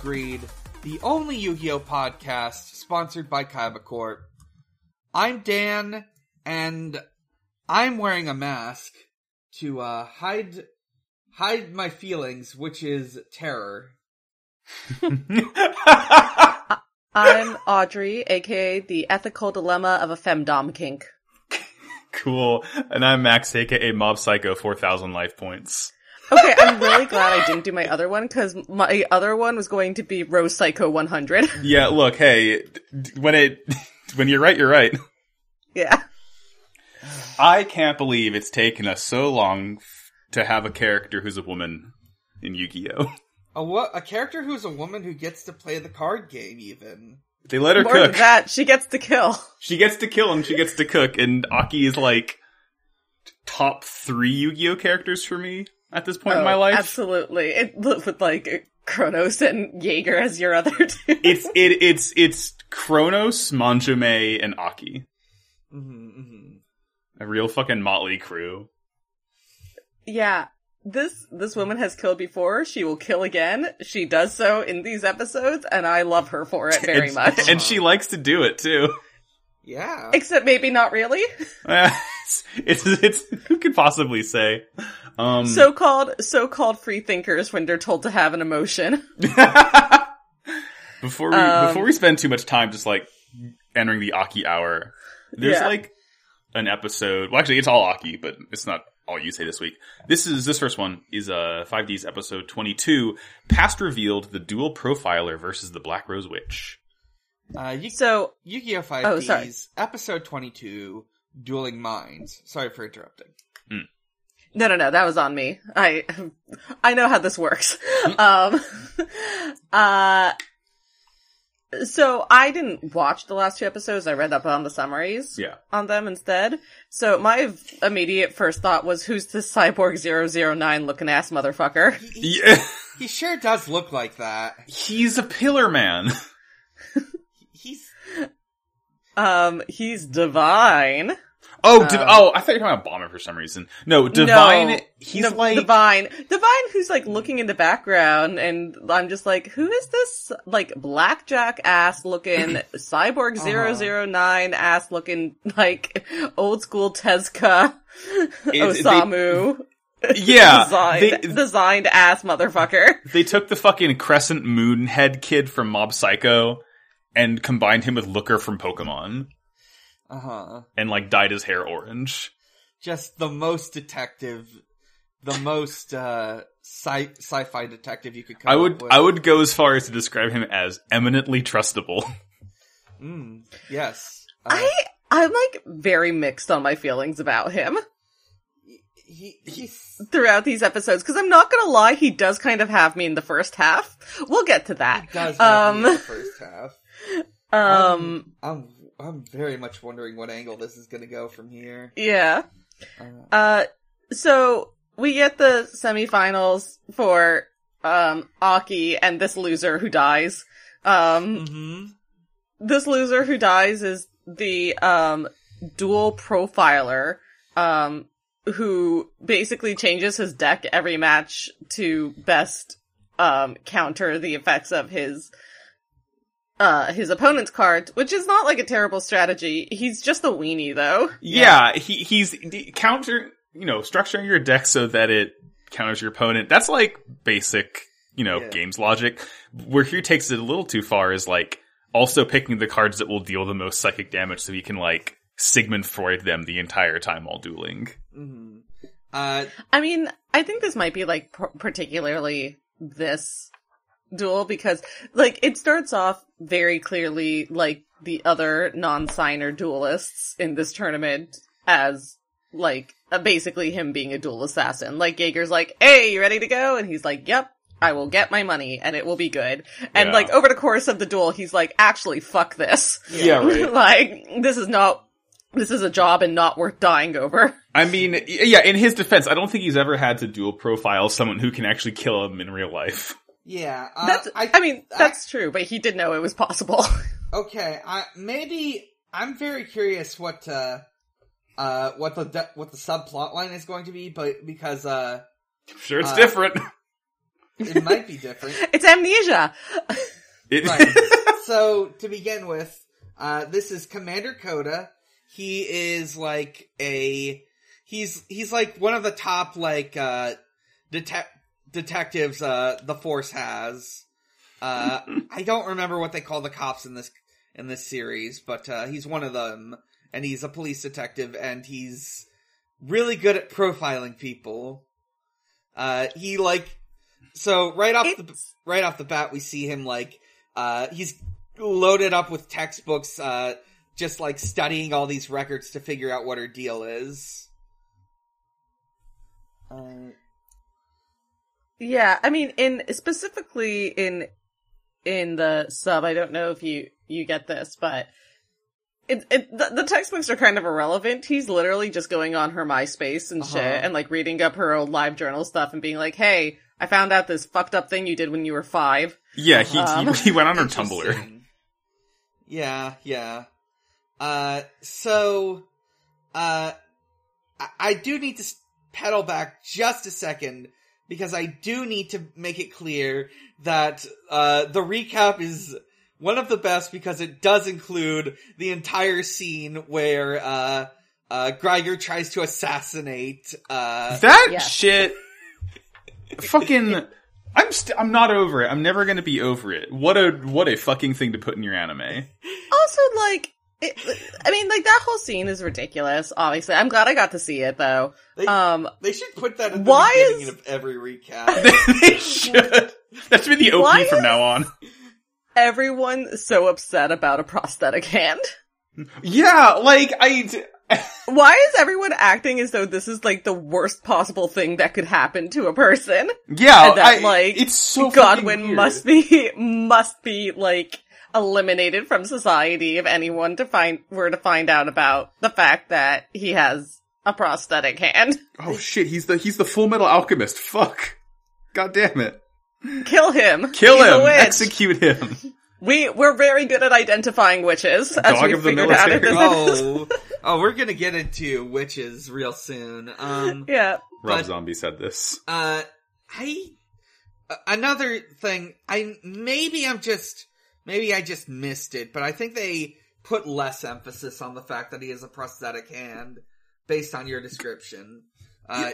Greed, the only Yu-Gi-Oh podcast sponsored by Kaiba Corp. I'm Dan, and I'm wearing a mask to uh, hide hide my feelings, which is terror. I'm Audrey, aka the ethical dilemma of a femdom kink. Cool. And I'm Max, aka Mob Psycho, 4,000 life points. Okay, I'm really glad I didn't do my other one because my other one was going to be Rose Psycho 100. Yeah, look, hey, when it, when you're right, you're right. yeah. I can't believe it's taken us so long f- to have a character who's a woman in Yu-Gi-Oh! A what? A character who's a woman who gets to play the card game, even. They let her More than cook. that, she gets to kill. She gets to kill and she gets to cook, and Aki is like top three Yu-Gi-Oh! characters for me at this point in my Oh, life. Absolutely. It, with like Kronos and Jaeger as your other two. It's, it, it's, it's Kronos, Manjome, and Aki. hmm hmm A real fucking motley crew. yeah. This this woman has killed before. She will kill again. She does so in these episodes, and I love her for it very and, much. And she likes to do it too. Yeah. Except maybe not really. it's, it's, it's, who could possibly say? Um, So called so called free thinkers when they're told to have an emotion. before we, um, before we spend too much time just like entering the Aki hour, there's Yeah. like an episode, well actually it's all Aki, but it's not all you say this week. This is, this first one is, uh, 5D's episode 22, Past Revealed, the Duel Profiler versus the Black Rose Witch. Uh, Yu- So Yu-Gi-Oh! 5Ds, Oh, episode 22, Dueling Minds. Sorry for interrupting. no no no, that was on me. I I know how this works. um uh so I didn't watch the last two episodes. I read up on the summaries Yeah. on them instead. So my immediate first thought was who's this cyborg 009 looking ass motherfucker? Yeah. He sure does look like that. He's a pillar man. He's Um he's divine. Oh, Div- Um, oh, I thought you were talking about Bomber for some reason. No, Divine, No, he's like, divine, divine. Who's like looking in the background, and I'm just like, who is this like blackjack ass looking cyborg Uh-huh. 009 ass looking like old school Tezuka It's- Osamu yeah, designed, they, designed ass motherfucker. they took the fucking Crescent Moon head kid from Mob Psycho and combined him with Looker from Pokemon uh-huh. and like dyed his hair orange. Just the most detective, the most uh sci sci-fi detective you could come I up would, with. I would go as far as to describe him as eminently trustable. Mm, yes. Uh, I I'm like very mixed on my feelings about him he he's throughout these episodes because I'm not gonna lie, he does kind of have me in the first half. We'll get to that. he does have me in Um, the first half. um, I'm I'm very much wondering what angle this is going to go from here. yeah. Uh, Uh, so we get the semifinals for um Aki and this loser who dies. Um, hmm this loser who dies is the um duel profiler um who basically changes his deck every match to best um counter the effects of his uh his opponent's cards, which is not like a terrible strategy. He's just a weenie though. Yeah, he, he's the counter, you know, structuring your deck so that it counters your opponent. That's like basic, you know, Yeah. games logic. Where he takes it a little too far is like also picking the cards that will deal the most psychic damage so he can like Sigmund Freud them the entire time while dueling. hmm Uh, I mean, I think this might be like p- particularly this duel because like it starts off very clearly like the other non-signer duelists in this tournament as like uh, basically him being a duel assassin. Like Jaeger's like, "Hey, you ready to go?" and he's like, "Yep." I will get my money and it will be good. And Yeah. like over the course of the duel, he's like, actually, fuck this. Yeah, right. like, this is not, this is a job and not worth dying over. I mean, yeah, in his defense, I don't think he's ever had to dual profile someone who can actually kill him in real life. Yeah, uh, That's, I, I, mean, that's true, but he did know it was possible. okay. I maybe I'm very curious what uh, uh, what the what the subplot line is going to be, but because uh, I'm sure it's Uh, different. it might be different. it's amnesia. It- Right. so to begin with, uh, this is Commander Coda. He is like a he's he's like one of the top like uh detec detectives uh the force has. Uh I don't remember what they call the cops in this in this series, but uh he's one of them and he's a police detective and he's really good at profiling people. Uh he like so right off the right off the bat we see him like uh he's loaded up with textbooks uh just like studying all these records to figure out what her deal is uh, Yeah, I mean, in specifically in in the sub, I don't know if you you get this, but it, it the, the textbooks are kind of irrelevant. He's literally just going on her MySpace and shit, Uh-huh. and like reading up her old live journal stuff and being like, "Hey, I found out this fucked up thing you did when you were five. yeah, he, Um, he he went on her Tumblr. Yeah, yeah. Uh, so, uh, I, I do need to pedal back just a second because I do need to make it clear that, uh, the recap is one of the best because it does include the entire scene where, uh, uh, Greiger tries to assassinate, uh, That Yeah. shit, fucking. I'm st- I'm not over it. I'm never gonna be over it. What a what a fucking thing to put in your anime. Also, like, it, I mean, like that whole scene is ridiculous. Obviously, I'm glad I got to see it though. They- Um, they should put that at the Why beginning is- of every recap. they should. That should be the Why opening from is- now on. everyone so upset about a prosthetic hand. Yeah, like I. d- Why is everyone acting as though this is like the worst possible thing that could happen to a person? Yeah, and that I, like it's so Godwin weird. must be must be like eliminated from society if anyone to find were to find out about the fact that he has a prosthetic hand. Oh shit, he's the he's the Full Metal Alchemist. Fuck. God damn it. Kill him. Kill He's him. Execute him. We we're very good at identifying witches, as Dog we of the figured out at military. this oh, oh, we're gonna get into witches real soon. Um, yeah. Rob But- Zombie said this. uh, I another thing. I maybe I'm just maybe I just missed it, but I think they put less emphasis on the fact that he has a prosthetic hand based on your description. Uh,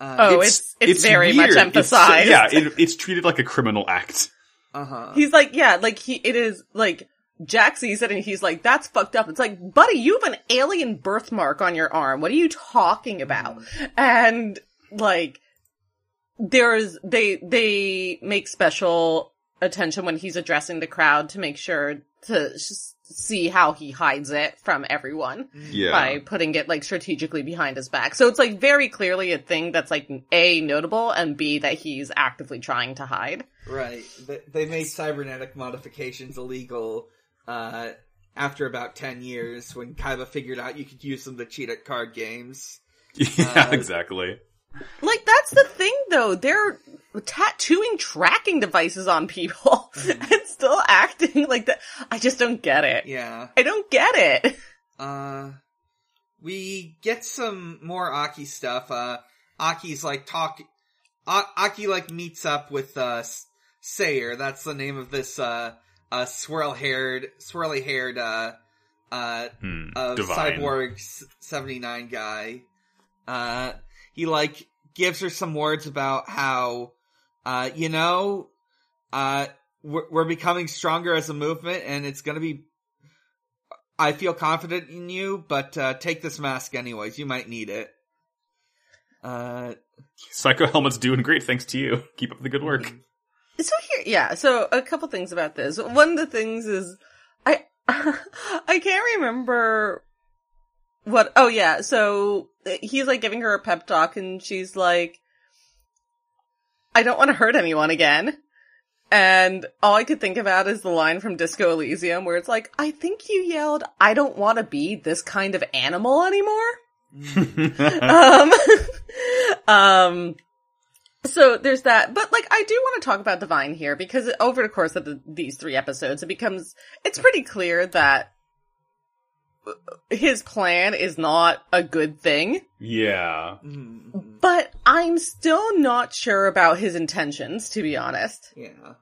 uh, Oh, it's it's, very much weird. It's- uh, emphasized. yeah, it, it's treated like a criminal act. uh huh. He's like, yeah, like he, it is like, Jack sees it and he's like, that's fucked up. It's like, buddy, you have an alien birthmark on your arm. What are you talking about? And like, there's, they, they make special attention when he's addressing the crowd to make sure to see how he hides it from everyone Yeah. by putting it like strategically behind his back. So it's like very clearly a thing that's like A, notable and B, that he's actively trying to hide. Right. They, they made cybernetic modifications illegal uh, after about 10 years when Kaiba figured out you could use them to cheat at card games. Yeah, Uh, exactly. Like that's the thing though. They're tattooing tracking devices on people and still acting like that. I just don't get it. Yeah. I don't get it. Uh, we get some more Aki stuff. Uh, Aki's like talk, A- Aki like meets up with, uh, S- Sayer. That's the name of this, uh, uh, swirl haired, swirly haired, uh, uh, Hmm. uh, Cyborg 79 guy. Uh, he like gives her some words about how, uh, you know, uh, we're, we're becoming stronger as a movement and it's gonna be, I feel confident in you, but, uh, take this mask anyways. You might need it. Uh, Psycho Helmet's doing great thanks to you. Keep up the good work. So here, yeah. So a couple things about this. One of the things is, I, I can't remember what. Oh yeah. So he's like giving her a pep talk, and she's like, "I don't want to hurt anyone again." And all I could think about is the line from Disco Elysium where it's like, I think you yelled, I don't want to be this kind of animal anymore. um, um, so there's that, but like I do want to talk about Divine here because over the course of the, these three episodes, it becomes it's pretty clear that his plan is not a good thing. yeah. But I'm still not sure about his intentions, to be honest. Yeah.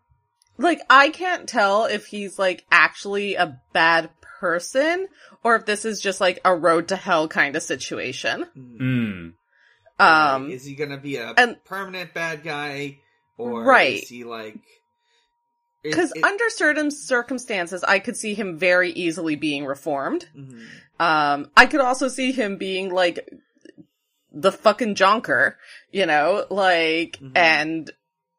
Like, I can't tell if he's like actually a bad person or if this is just like a road to hell kind of situation. Mm. Um, Like, is he gonna be a and- permanent bad guy, or Right. is he like? It- Because under certain circumstances, I could see him very easily being reformed. Mhm. Um, I could also see him being like the fucking jonker, you know, like, Mhm. and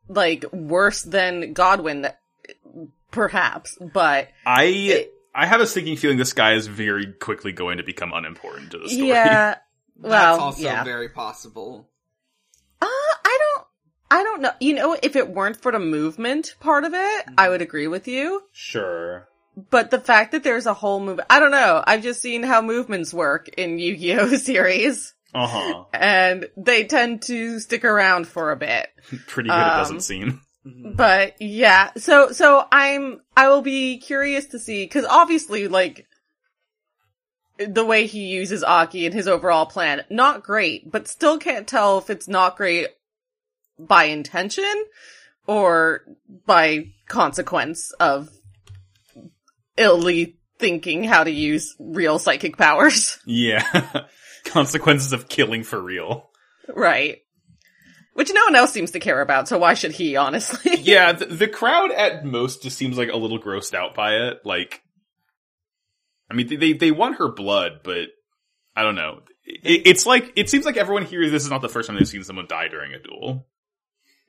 like worse than Godwin, perhaps, but I It- I have a sinking feeling this guy is very quickly going to become unimportant to the story. yeah, That's well, also yeah. very possible. Uh, I don't, I don't know. You know, if it weren't for the movement part of it, I would agree with you. Sure. But the fact that there's a whole movement, I don't know. I've just seen how movements work in Yu-Gi-Oh series, Uh huh. and they tend to stick around for a bit. Pretty good. it Um, doesn't seem. Mhm. But yeah, so, so I'm, I will be curious to see, cause obviously, like, the way he uses Aki and his overall plan, not great, but still can't tell if it's not great by intention or by consequence of illy thinking how to use real psychic powers. Yeah. Consequences of killing for real. right. Which no one else seems to care about, so why should he, honestly? Yeah, the, the crowd at most just seems like a little grossed out by it. Like, I mean, they they want her blood, but I don't know. It, it's like it seems like everyone here. This is not the first time they've seen someone die during a duel,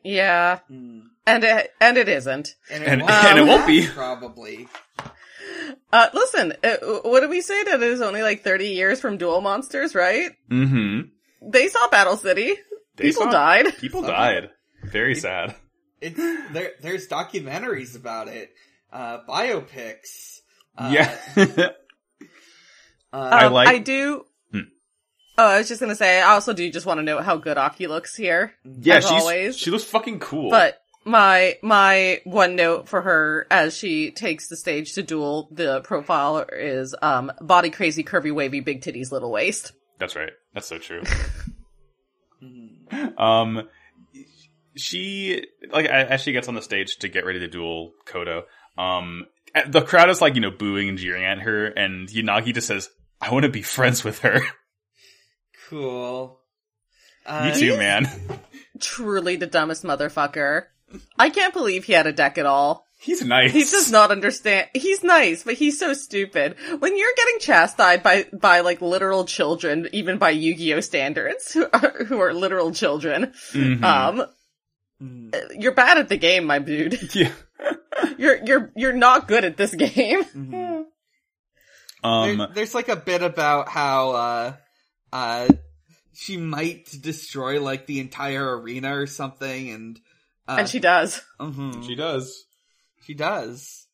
yeah. Mhm. And it, and it isn't. And, and won't and it won't be. probably. Uh, listen, uh, what did we say that it was only like 30 years from Duel Monsters, right? Mm-hmm. They saw Battle City. They People saw- died. People Okay. died. Very sad. It's there. There's documentaries about it, uh, biopics. Uh, yeah. uh, I Um, like- I do. Oh, I was just gonna say, I also do just want to note how good Aki looks here. yeah, she's always. she looks fucking cool. But my my one note for her as she takes the stage to duel the profile is um body crazy curvy wavy big titties little waist. That's right. That's so true. Um, she like as she gets on the stage to get ready to duel Kodo. Um, the crowd is like you know booing and jeering at her, and Yanagi just says, "I want to be friends with her." Cool. Me Uh, too, man. Truly the dumbest motherfucker. I can't believe he had a deck at all. He's nice. He does not understand. He's nice, but he's so stupid. When you're getting chastised by by like literal children, even by Yu-Gi-Oh standards, who are who are literal children, Mhm. um, mhm, you're bad at the game, my dude. yeah. You're you're you're not good at this game. mhm. Um. There- there's like a bit about how uh uh she might destroy like the entire arena or something and uh and she does. mhm, she does. she does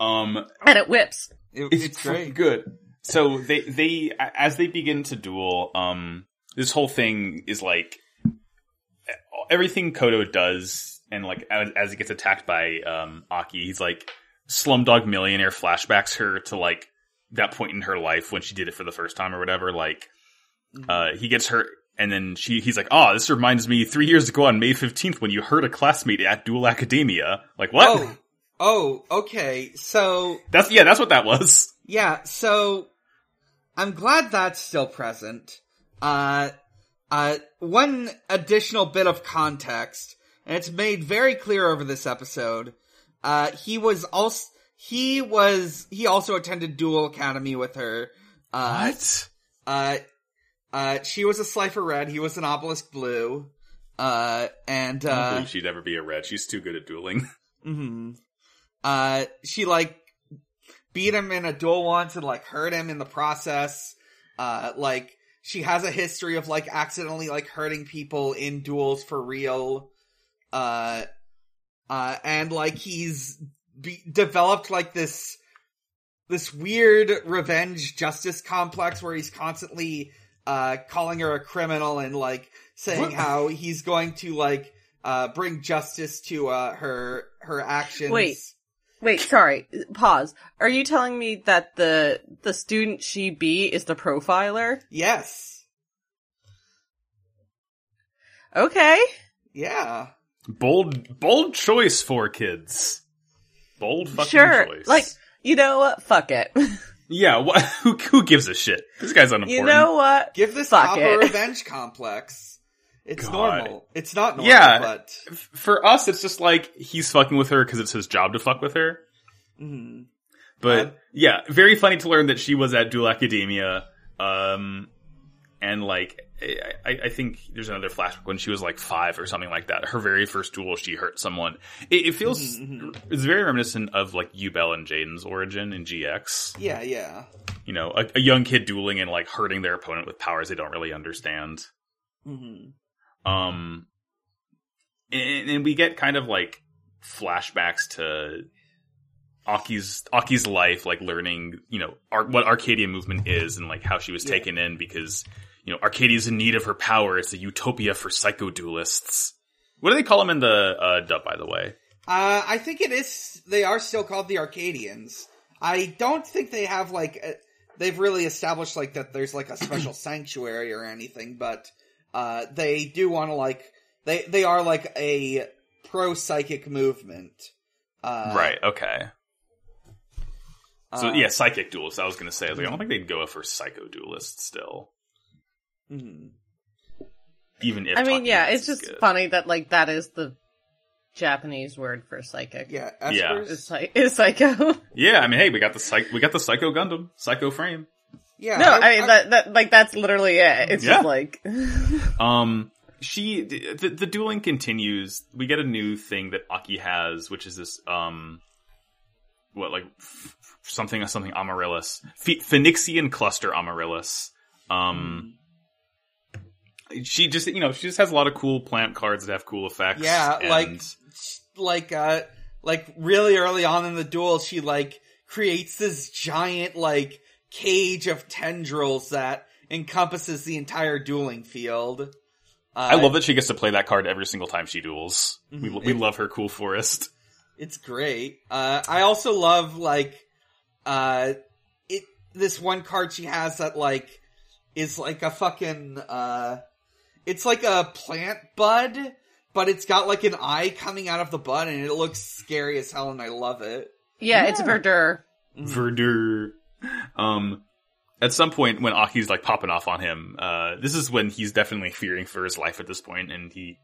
Um. And it whips. It- It's, it's great good. So they they as they begin to duel, um, this whole thing is like everything Kodo does, and like as, as he gets attacked by um Aki, he's like Slumdog Millionaire flashbacks her to like that point in her life when she did it for the first time or whatever. Like, uh, he gets hurt. And then she, he's like, "Oh, this reminds me three years ago on May fifteenth when you hurt a classmate at Duel Academia." Like, what? oh oh okay so That's yeah, that's what that was. Yeah, so I'm glad that's still present. Uh, uh, one additional bit of context, and it's made very clear over this episode. Uh, he was also he was he also attended Duel Academy with her. Uh, What? uh, uh, she was a Slifer Red. He was an Obelisk Blue. Uh, and I don't uh, believe she'd ever be a red. She's too good at dueling. mm-hmm. Uh, she like beat him in a duel once and like hurt him in the process. Uh, like she has a history of like accidentally like hurting people in duels for real. Uh, uh, and like he's be- developed like this this weird revenge justice complex where he's constantly uh calling her a criminal and like saying What? how he's going to like uh bring justice to uh her her actions. Wait. Wait, sorry. Pause. Are you telling me that the the student she be is the profiler? Yes. Okay. Yeah. Bold, bold choice for kids. Bold fucking sure. choice. Like, you know what? Fuck it. yeah, what, who, who gives a shit? This guy's unimportant. you know what? Give this Fuck cop it. a revenge complex. It's God. normal. It's not normal, Yeah. but For us, it's just like he's fucking with her because it's his job to fuck with her. mhm. But Uh, yeah, very funny to learn that she was at Duel Academia. Um, and like, I, I- I think there's another flashback when she was like five or something like that. Her very first duel, she hurt someone. It, it feels, Mhm, it's very reminiscent of like Yubel and Jaden's origin in GX. yeah, yeah. You know, a, a young kid dueling and like hurting their opponent with powers they don't really understand. hmm Um, and, and we get kind of like flashbacks to Aki's Aki's life, like learning, you know, ar- what Arcadia movement is and like how she was Yeah. taken in because you know Arcadia's in need of her power. It's a utopia for psycho duelists. What do they call them in the uh, dub, by the way? Uh, I think it is. They are still called the Arcadians. I don't think they have like a, they've really established like that. There's like a special sanctuary or anything, but uh, they do want to like they they are like a pro psychic movement. Uh, right. Okay. So uh, yeah, psychic duelists. I was gonna say, like, I don't think they'd go for psycho duelists still, mhm. even if. I mean, yeah, it's just good. funny that like that is the Japanese word for psychic. Yeah, Yeah. Espers. Is, psy- is psycho. Yeah, I mean, hey, we got the psych, we got the Psycho Gundam, Psycho Frame. Yeah, no, I, mean that that like that's literally it. It's Yeah. just like Um, she the, the dueling continues. We get a new thing that Aki has, which is this um, what like f- something something Amaryllis, Ph- Phoenixian cluster Amaryllis. Um, she just you know she just has a lot of cool plant cards that have cool effects. Yeah, and- like like uh like really early on in the duel she like creates this giant like cage of tendrils that encompasses the entire dueling field. Uh, I love that she gets to play that card every single time she duels. We Mhm. we love her cool forest. It's great. Uh I also love like uh it this one card she has that like is like a fucking uh it's like a plant bud, but it's got like an eye coming out of the bud and it looks scary as hell and I love it. yeah, it's verdure. Verdure. Um, at some point when Aki's like popping off on him, uh, this is when he's definitely fearing for his life at this point, and he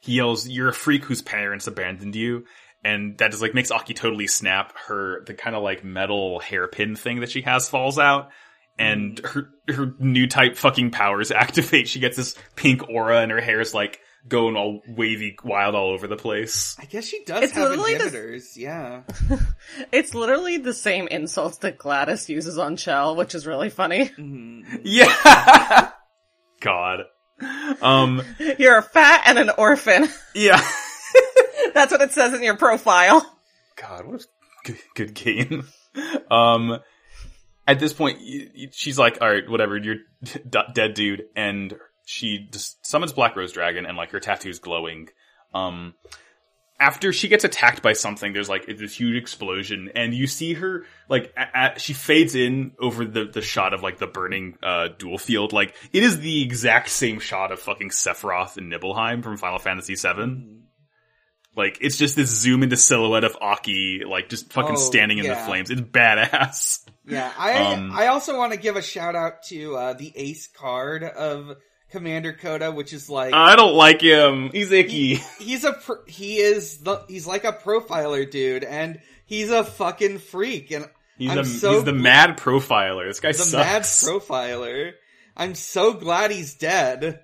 he yells, "You're a freak whose parents abandoned you." And that just like makes Aki totally snap. Her the kind of like metal hairpin thing that she has falls out, and her her new type fucking powers activate. She gets this pink aura, and her hair is like going all wavy, wild all over the place. I guess she does It's have literally the- yeah. It's literally the same insults that GLaDOS uses on Chell, which is really funny. Mhm. Yeah. God. Um. You're a fat and an orphan. Yeah. That's what it says in your profile. God, what a good, good game. Um. At this point, she's like, "All right, whatever. You're d- dead, dude." And she summons Black Rose Dragon, and like her tattoo's glowing. Um. After she gets attacked by something, there's like this huge explosion, and you see her like she fades in over the the shot of like the burning uh duel field. Like it is the exact same shot of fucking Sephiroth and Nibelheim from Final Fantasy VII. Like it's just this zoom into silhouette of Aki, like just fucking Oh, standing in the flames. It's badass. Yeah, I Um, I also want to give a shout out to uh, the ace card of Commander Coda, which is like I don't like him. He's icky. he's a pr- he is the he's like a profiler dude, and he's a fucking freak, and He's I'm a so he's the gl- mad profiler. This guy the sucks. mad profiler. I'm so glad he's dead.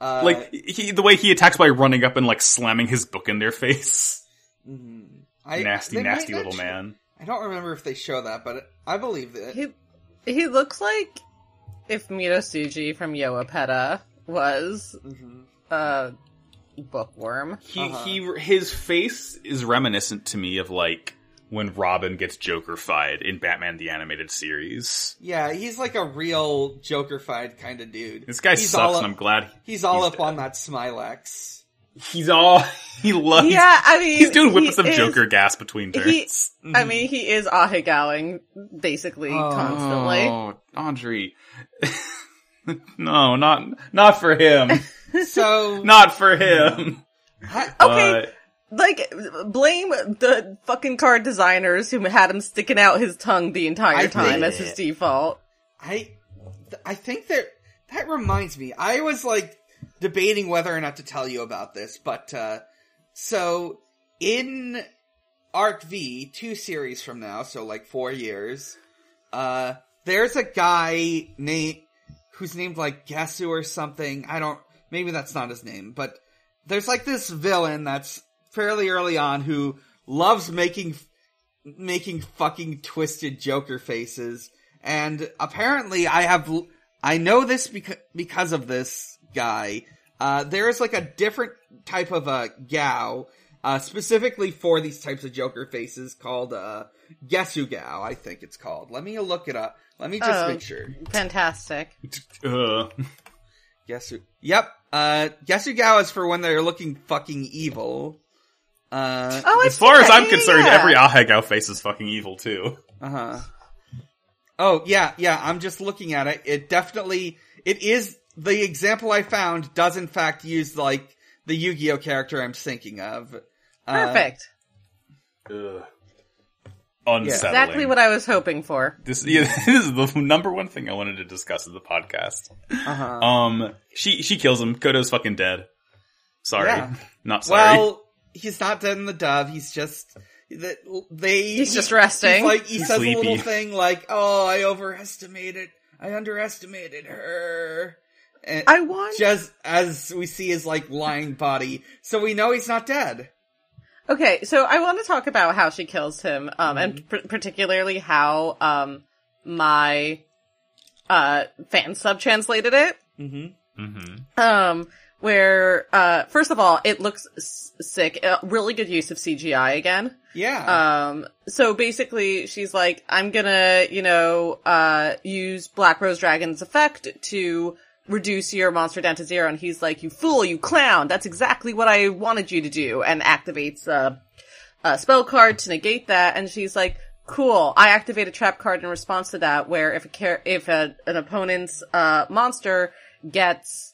Uh, like he, the way he attacks by running up and like slamming his book in their face. mhm. I, nasty, nasty little sh- man. I don't remember if they show that, but I believe that He he looks like if Midosuji from Yowapeda was Mhm. a bookworm. He Uh-huh. he his face is reminiscent to me of like when Robin gets Joker-fied in Batman the Animated Series. Yeah, he's like a real Joker-fied kind of dude. This guy he's sucks, up, and I'm glad he's all he's up on that Smylex. he's all he loves. Yeah, I mean, he's doing he whippets of is- Joker gas between turns. He, I mean, he is ahegowing basically oh. constantly. Oh, Audrey. no, not not for him. So not for him. I- Okay, like blame the fucking card designers who had him sticking out his tongue the entire I time as his default. I I think that that reminds me. I was like debating whether or not to tell you about this, but uh so in Arc V, two series from now, so like four years, uh there's a guy named who's named like Gesu or something. I don't maybe that's not his name, but there's like this villain that's fairly early on who loves making making fucking twisted Joker faces. And apparently I have, I know this because, because of this guy. Uh, there is like a different type of a Gao, uh, specifically for these types of Joker faces called, uh, Gesu Gao, I think it's called. Let me look it up. Let me just Oh. make sure. Fantastic. uh, Gesu, yep, uh, Gesu Gao is for when they're looking fucking evil. Uh, Oh, as far as I'm yeah, concerned, yeah. every Ahegao face is fucking evil too. Uh huh. Oh yeah, yeah. I'm just looking at it. It definitely it is the example I found does in fact use like the Yu-Gi-Oh character I'm thinking of. Uh, perfect. Ugh. Unsettling. Exactly what I was hoping for. This, yeah, this is the number one thing I wanted to discuss in the podcast. Uh-huh. Um, she she kills him. Kodo's fucking dead. Sorry, Yeah. not sorry. Well, he's not dead in the dub. He's just that they. He's just resting. He's like he He's says a little thing like, "Oh, I overestimated. I underestimated her." And I want. just as we see his like lying body, so we know he's not dead. Okay, so I want to talk about how she kills him, um, and Mm-hmm. pr- particularly how um my uh fan sub translated it. Mm-hmm. hmm Um, where uh, first of all, it looks s- sick. Uh, really good use of CGI again. Yeah. Um, so basically, she's like, I'm gonna, you know, uh, use Black Rose Dragon's effect to reduce your monster down to zero. And he's like, you fool, you clown. That's exactly what I wanted you to do. And activates a, a spell card to negate that. And she's like, cool. I activate a trap card in response to that where if a char- if a, an opponent's, uh, monster gets,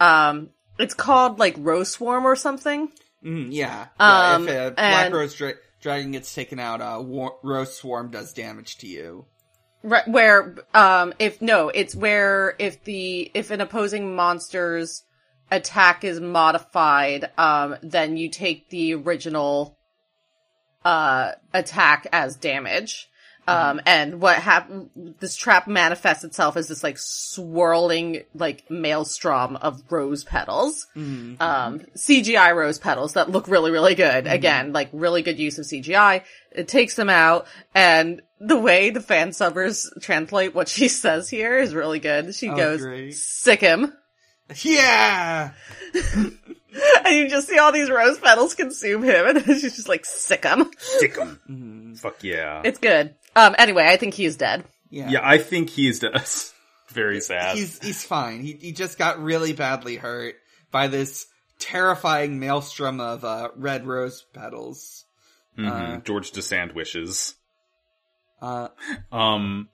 um, it's called like Rose Swarm or something. Mm, yeah. Um, yeah. If a Black and- Rose dra- Dragon gets taken out, uh, war- Rose Swarm does damage to you. Right, where, um, if, no, it's where if the, if an opposing monster's attack is modified, um, then you take the original, uh, attack as damage. Um, and what hap- this trap manifests itself as this like swirling, like maelstrom of rose petals. Um, CGI rose petals that look really, really good. Again, like really good use of CGI. It takes them out and the way the fan subbers translate what she says here is really good. She Oh, goes, great. sick him. Yeah. And you just see all these rose petals consume him and she's just like, sick him. Sick him. Fuck yeah. It's good. Um, anyway, I think he's dead. yeah. yeah, I think he is dead. Very sad. He's he's fine. He he just got really badly hurt by this terrifying maelstrom of uh, red rose petals. Mhm. uh, George DeSand wishes. Uh, Um,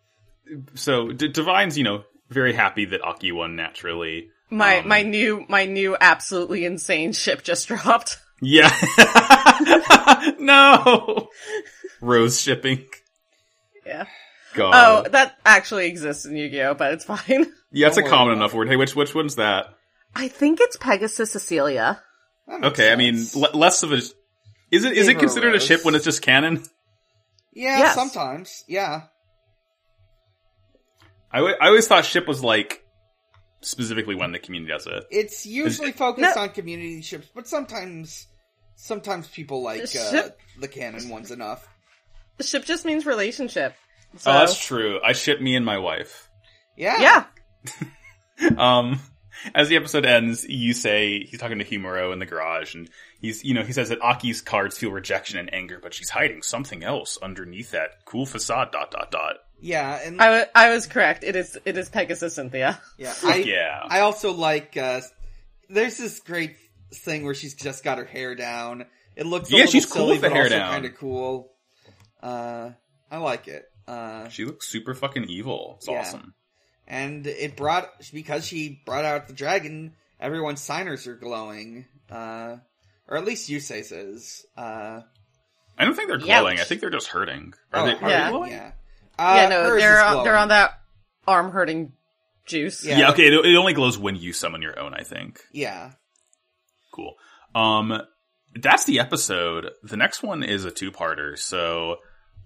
so D- Divine's, you know, very happy that Aki won naturally. My, Um, my new, my new absolutely insane ship just dropped. Yeah. no. Rose shipping. Yeah. God. Oh, that actually exists in Yu-Gi-Oh, but it's fine. yeah, it's a common enough word. Hey, which which one's that? I think it's Pegasus Cecilia. that makes Okay, I mean, sense. le- less of a. Is it is Give it her considered a rose. ship when it's just canon? yeah, Yes. sometimes, yeah. I wa- I always thought ship was like specifically when the community does it. It's usually focused No. on community ships, but sometimes sometimes people like uh, Ship- the canon ones enough. Ship just means relationship. So, Oh, that's true. I ship me and my wife. Yeah, yeah. Um, as the episode ends, you say he's talking to Himuro in the garage, and he's you know he says that Aki's cards feel rejection and anger, but she's hiding something else underneath that cool facade. Dot dot dot. Yeah, and I, w- I was correct. It is it is Pegasus Cynthia. yeah, I, yeah. I also like. uh There's this great thing where she's just got her hair down. It looks a Yeah, little she's cool silly, with the but hair also down. kind of cool. Uh, I like it. Uh, She looks super fucking evil. It's Yeah. awesome. and it brought because she brought out the dragon. Everyone's signers are glowing, uh, or at least Yusei's is. Uh, I don't think they're Youch. glowing. I think they're just hurting. Are oh, they? Are Yeah. they glowing? yeah. Uh, yeah, no, they're on, they're on that arm hurting juice. Yeah. Yeah. okay. It, it only glows when you summon your own. I think. Yeah, Cool. Um, that's the episode. The next one is a two-parter. So,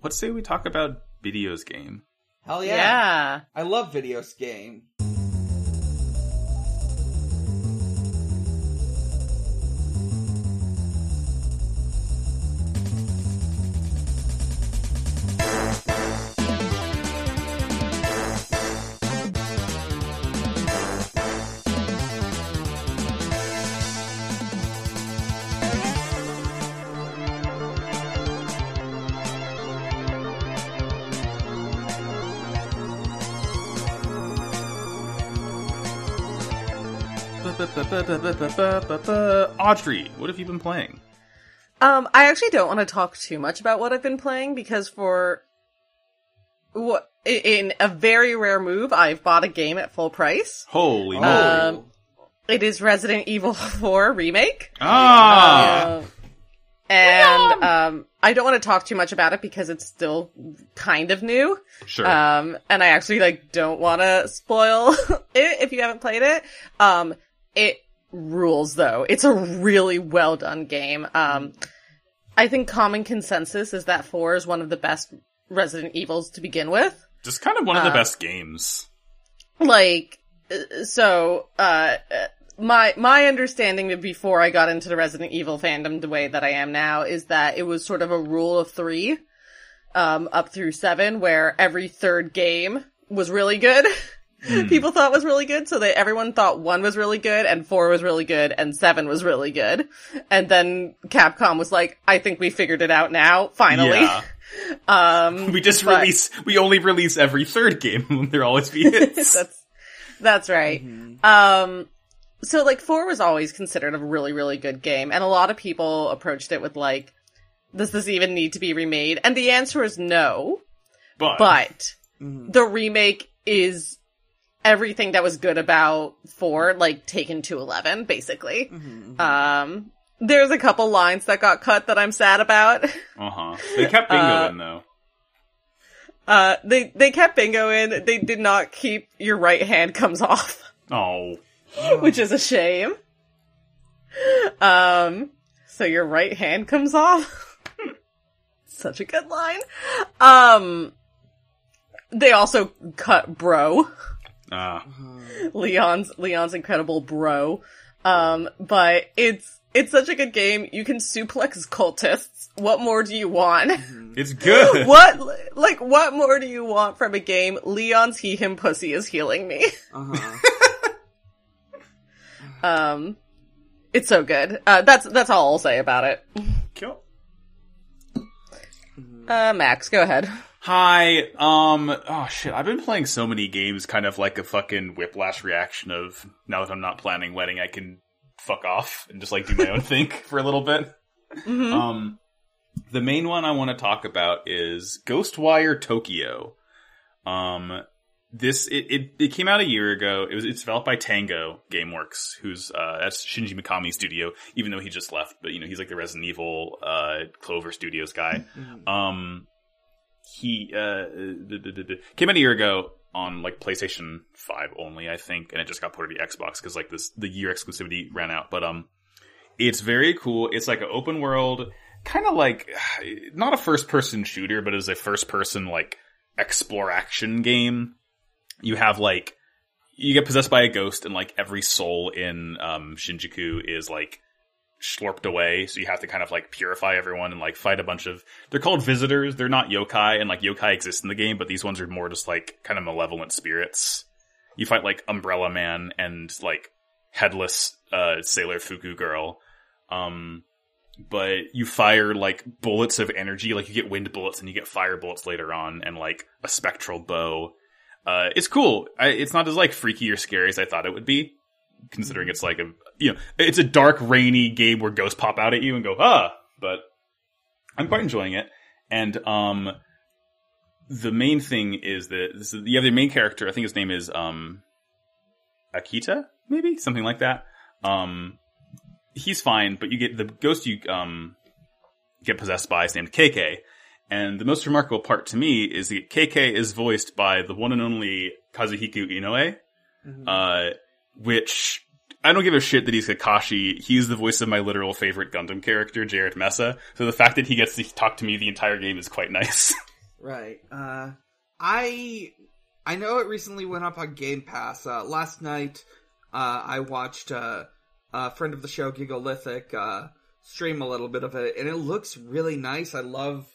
let's say we talk about videos game. hell yeah. yeah. I love videos game. Audrey, what have you been playing? Um, I actually don't want to talk too much about what I've been playing because for what in a very rare move, I've bought a game at full price. Holy moly! Um, It is Resident Evil 4 remake. ah, Uh, and um, I don't want to talk too much about it because it's still kind of new. sure. Um, and I actually like don't want to spoil it if you haven't played it. Um, it rules though. It's a really well done game. Um, I think common consensus is that four is one of the best Resident Evils to begin with. Just kind of one of the uh, best games. Like, uh, so, uh, uh, my, my understanding before I got into the Resident Evil fandom the way that I am now is that it was sort of a rule of three, um, up through seven, where every third game was really good. People thought was really good, so they everyone thought one was really good, and four was really good, and seven was really good. And then Capcom was like, "I think we figured it out now, finally." Yeah. Um, We just but- release. We only release every third game. There always be hits. that's that's right. Um, so like four was always considered a really really good game, and a lot of people approached it with like, "Does this even need to be remade?" And the answer is no. but But the remake is everything that was good about four, like taken to eleven, basically. Um, there's a couple lines that got cut that I'm sad about. uh huh. They kept bingo Uh, in though. Uh, they they kept bingo in. They did not keep your right hand comes off. Oh, which is a shame. Um, so your right hand comes off. Such a good line. Um, they also cut bro, ah, Leon's Leon's incredible bro. Um, but it's it's such a good game. You can suplex cultists. What more do you want? it's good. what like what more do you want from a game? Leon's he him pussy is healing me. Uh-huh. Um, it's so good. Uh, that's that's all I'll say about it. Kill. Uh, Max, go ahead. Hi. Um. Oh shit. I've been playing so many games, kind of like a fucking whiplash reaction of now that I'm not planning wedding, I can fuck off and just like do my own thing for a little bit. Um. The main one I want to talk about is Ghostwire Tokyo. Um. This it, it it came out a year ago. It was it's developed by Tango GameWorks, who's uh that's Shinji Mikami's studio, even though he just left. But you know he's like the Resident Evil uh Clover Studios guy. Um, he uh came out a year ago on like PlayStation Five only, I think, and it just got ported to the Xbox because like this the year exclusivity ran out. But um, it's very cool. It's like an open world, kind of like not a first person shooter, but it's a first person like explore action game. You have like you get possessed by a ghost, and like every soul in um Shinjuku is like slurped away, so you have to kind of like purify everyone and like fight a bunch of. They're called visitors. They're not yokai, and like yokai exist in the game, but these ones are more just like kind of malevolent spirits. You fight like Umbrella Man and like headless uh Sailor Fuku Girl. Um, but you fire like bullets of energy, like you get wind bullets and you get fire bullets later on, and like a spectral bow. Uh, it's cool. I, it's not as like freaky or scary as I thought it would be, considering it's like a you know it's a dark, rainy game where ghosts pop out at you and go ah. But I'm quite enjoying it, and um, the main thing is that this is, you have the main character. I think his name is um, Akita, maybe something like that. Um, he's fine, but you get the ghost you um get possessed by is named KK. And the most remarkable part to me is that KK is voiced by the one and only Kazuhiko Inoue, uh, which I don't give a shit that he's Kakashi. He's the voice of my literal favorite Gundam character, Jerid Messa. So the fact that he gets to talk to me the entire game is quite nice. Right. Uh, I I know it recently went up on Game Pass. Uh, last night, uh, I watched uh, a friend of the show, Gigalithic, uh, stream a little bit of it, and it looks really nice. I love,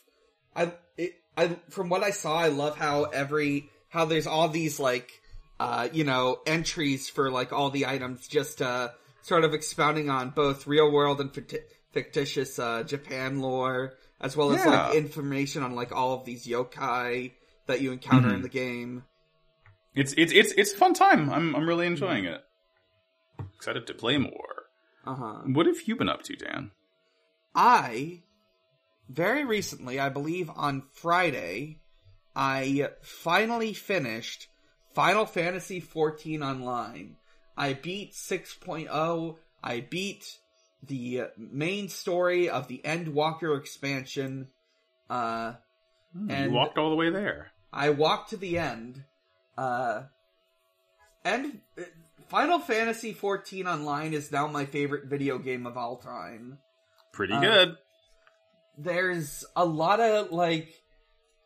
I, it, I from what I saw, I love how every how there's all these like, uh, you know, entries for like all the items, just uh, sort of expounding on both real world and ficti- fictitious uh, Japan lore, as well as Yeah. like information on like all of these yokai that you encounter Mhm. in the game. it's it's it's it's a fun time. I'm I'm really enjoying it. Excited to play more. Uh huh. What have you been up to, Dan? I very recently, I believe on Friday, I finally finished Final Fantasy XIV Online. I beat 6.0. I beat the main story of the Endwalker expansion. Uh, and you walked all the way there. I walked to the end. Uh, and uh, Final Fantasy XIV Online is now my favorite video game of all time. Pretty Uh, good. there's a lot of like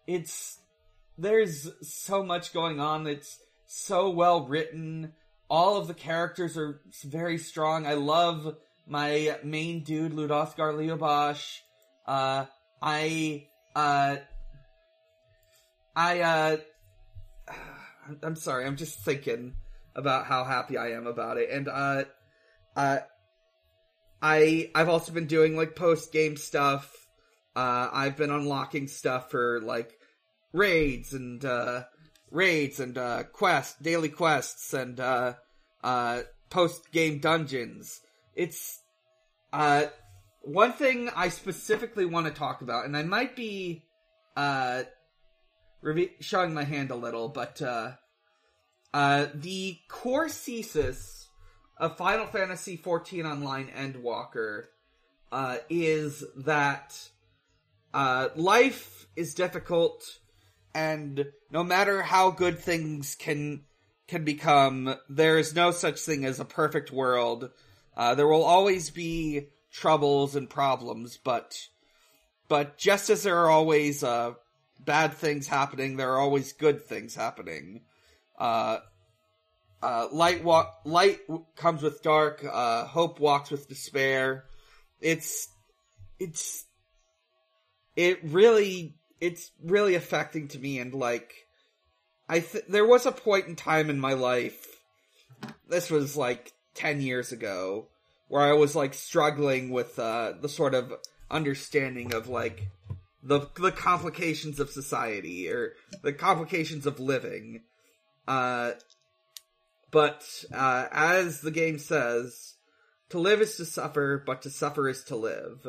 it's there's so much going on it's so well written. All of the characters are very strong. I love my main dude ludothgar leobosh uh i uh i uh i'm sorry i'm just thinking about how happy i am about it. And uh uh I I've also been doing like post game stuff. Uh, I've been unlocking stuff for like raids and uh, raids and uh, quests, daily quests, and uh, uh, post game dungeons. It's uh, one thing I specifically want to talk about, and I might be uh, showing my hand a little, but uh, uh, the core thesis of Final Fantasy XIV Online Endwalker uh, is that uh, life is difficult, and no matter how good things can can become, there is no such thing as a perfect world. Uh, there will always be troubles and problems, but but just as there are always uh, bad things happening, there are always good things happening. Uh, uh, light walk, light comes with dark. Uh, hope walks with despair. It's, it's, it really, it's really affecting to me. And like, I th- there was a point in time in my life. This was like ten years ago, where I was like struggling with uh, the sort of understanding of like the the complications of society or the complications of living. Uh, but uh, as the game says, to live is to suffer, but to suffer is to live.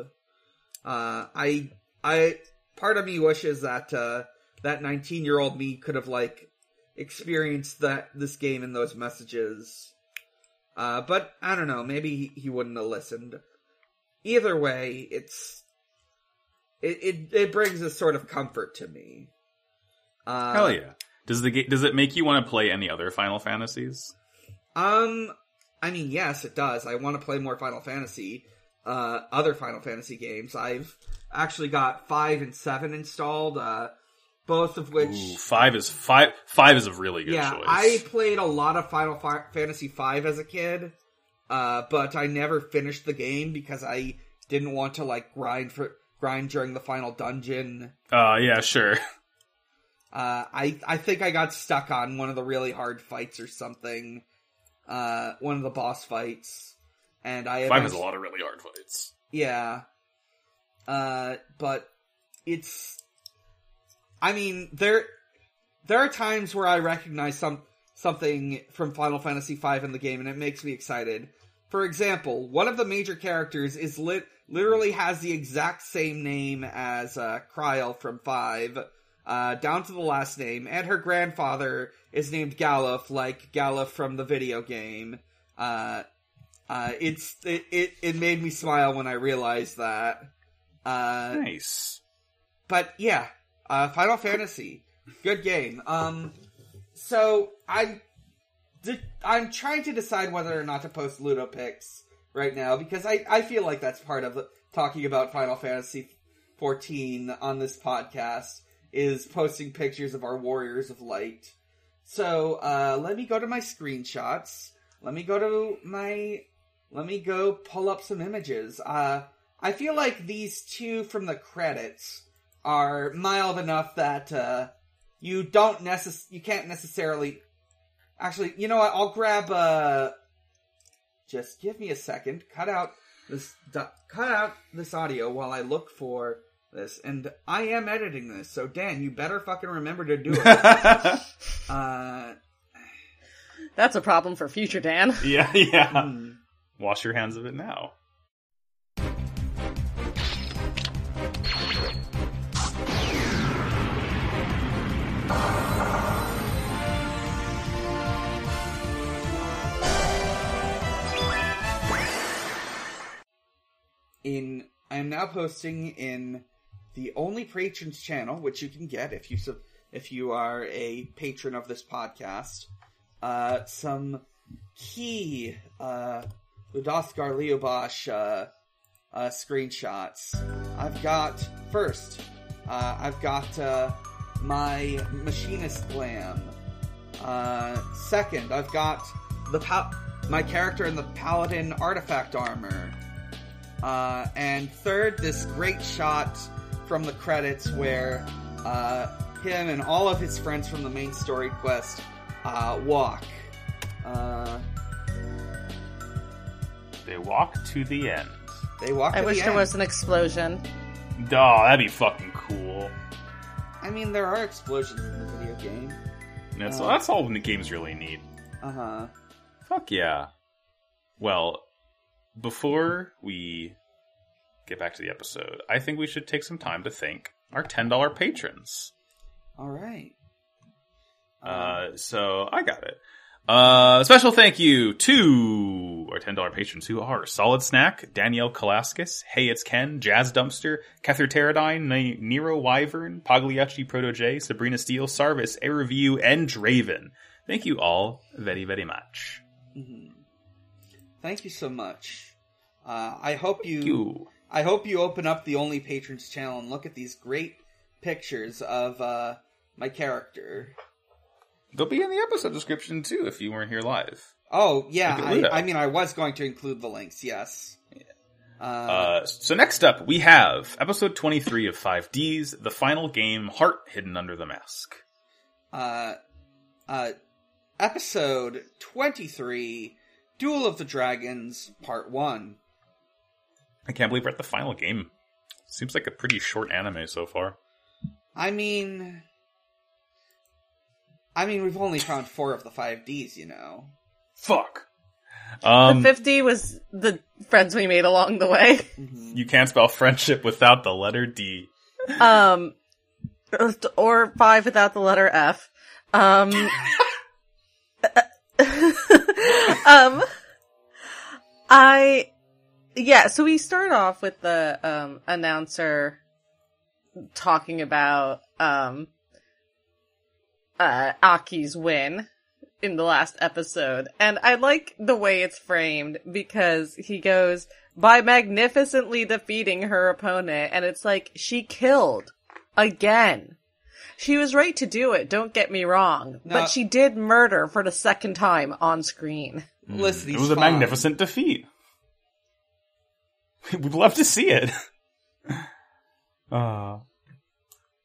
Uh, I, I, part of me wishes that uh, that nineteen-year-old me could have like experienced that this game and those messages. Uh, but I don't know. Maybe he, he wouldn't have listened. Either way, it's it it, it brings a sort of comfort to me. Uh, Hell yeah. Does the does it make you want to play any other Final Fantasies? Um, I mean, yes, it does. I want to play more Final Fantasy, uh, other Final Fantasy games. I've actually got five and seven installed, uh, both of which. Ooh, five is five. Five is a really good yeah, choice. I played a lot of Final Fi- Fantasy five as a kid, uh, but I never finished the game because I didn't want to like grind for grind during the final dungeon. Uh, yeah, sure. Uh, I I think I got stuck on one of the really hard fights or something. Uh, one of the boss fights, and I Five has a lot of really hard fights. Yeah, Uh, but it's, I mean, there, there are times where I recognize some, something from Final Fantasy V in the game and it makes me excited. For example, one of the major characters is lit, literally has the exact same name as, uh, Krile from 5, uh, down to the last name, and her grandfather is named Galuf, like Galuf from the video game. Uh, uh, it's, it, it, it made me smile when I realized that. Uh, Nice. but yeah, uh, Final Fantasy, good game. Um, so I'm, I'm trying to decide whether or not to post Ludo pics right now because I, I feel like that's part of the, talking about Final Fantasy 14 on this podcast is posting pictures of our Warriors of Light. So uh, let me go to my screenshots. Let me go to my. Let me go pull up some images. Uh, I feel like these two from the credits are mild enough that uh, you don't necess- you can't necessarily. Actually, you know what? I'll grab. Uh, just give me a second. Cut out this. Cut out this audio while I look for this, and I am editing this. So Dan, you better fucking remember to do it. uh, That's a problem for future Dan. yeah, yeah. hmm. Wash your hands of it now. in I am now posting in the only patrons channel, which you can get if you sub, if you are a patron of this podcast, uh, some key uh, Ludoskar Leobosh uh, uh, screenshots. I've got first, uh, I've got uh, my machinist glam. Uh, second, I've got the pal- my character in the paladin artifact armor. Uh, and third, this great shot from the credits where uh, him and all of his friends from the main story quest uh, walk. Uh, They walk to the end. they walk. I to wish the there end. was an explosion. Oh, that'd be fucking cool. I mean, there are explosions in the video game. That's Uh. that's all the games really need. Uh huh. Fuck yeah. Well, before we get back to the episode, I think we should take some time to thank our $10 patrons. All right. Uh, so I got it. Uh, special thank you to our $10 patrons who are Solid Snack, Danielle Kalaskis, Hey It's Ken, Jazz Dumpster, Kether Pterodine, Ne- Nero Wyvern, Pagliacci Proto J, Sabrina Steele, Sarvis, A Review, and Draven. Thank you all very, very much. Mhm. Thank you so much. Uh, I hope you, you. I hope you open up the Only Patrons channel and look at these great pictures of uh, my character. They'll be in the episode description too if you weren't here live. Oh yeah, Look at Ludo. I, I mean, I was going to include the links. Yes. Uh, Uh, so next up, we have episode 23 of 5Ds, the final game, Heart Hidden Under the Mask. uh, uh, episode twenty-three, Duel of the Dragons, Part One. I can't believe we're at the final game. Seems like a pretty short anime so far. I mean, I mean, we've only found four of the five Ds. You know. Fuck. Um, the 50 was the friends we made along the way. you can't spell friendship without the letter D. Um, or five without the letter F. Um, um, I, yeah, so we start off with the, um, announcer talking about, um, uh, Aki's win in the last episode. And I like the way it's framed because he goes, by magnificently defeating her opponent, and it's like, she killed. Again. She was right to do it, don't get me wrong. No. But she did murder for the second time on screen. Listen, it he's was a magnificent defeat. We'd love to see it. uh,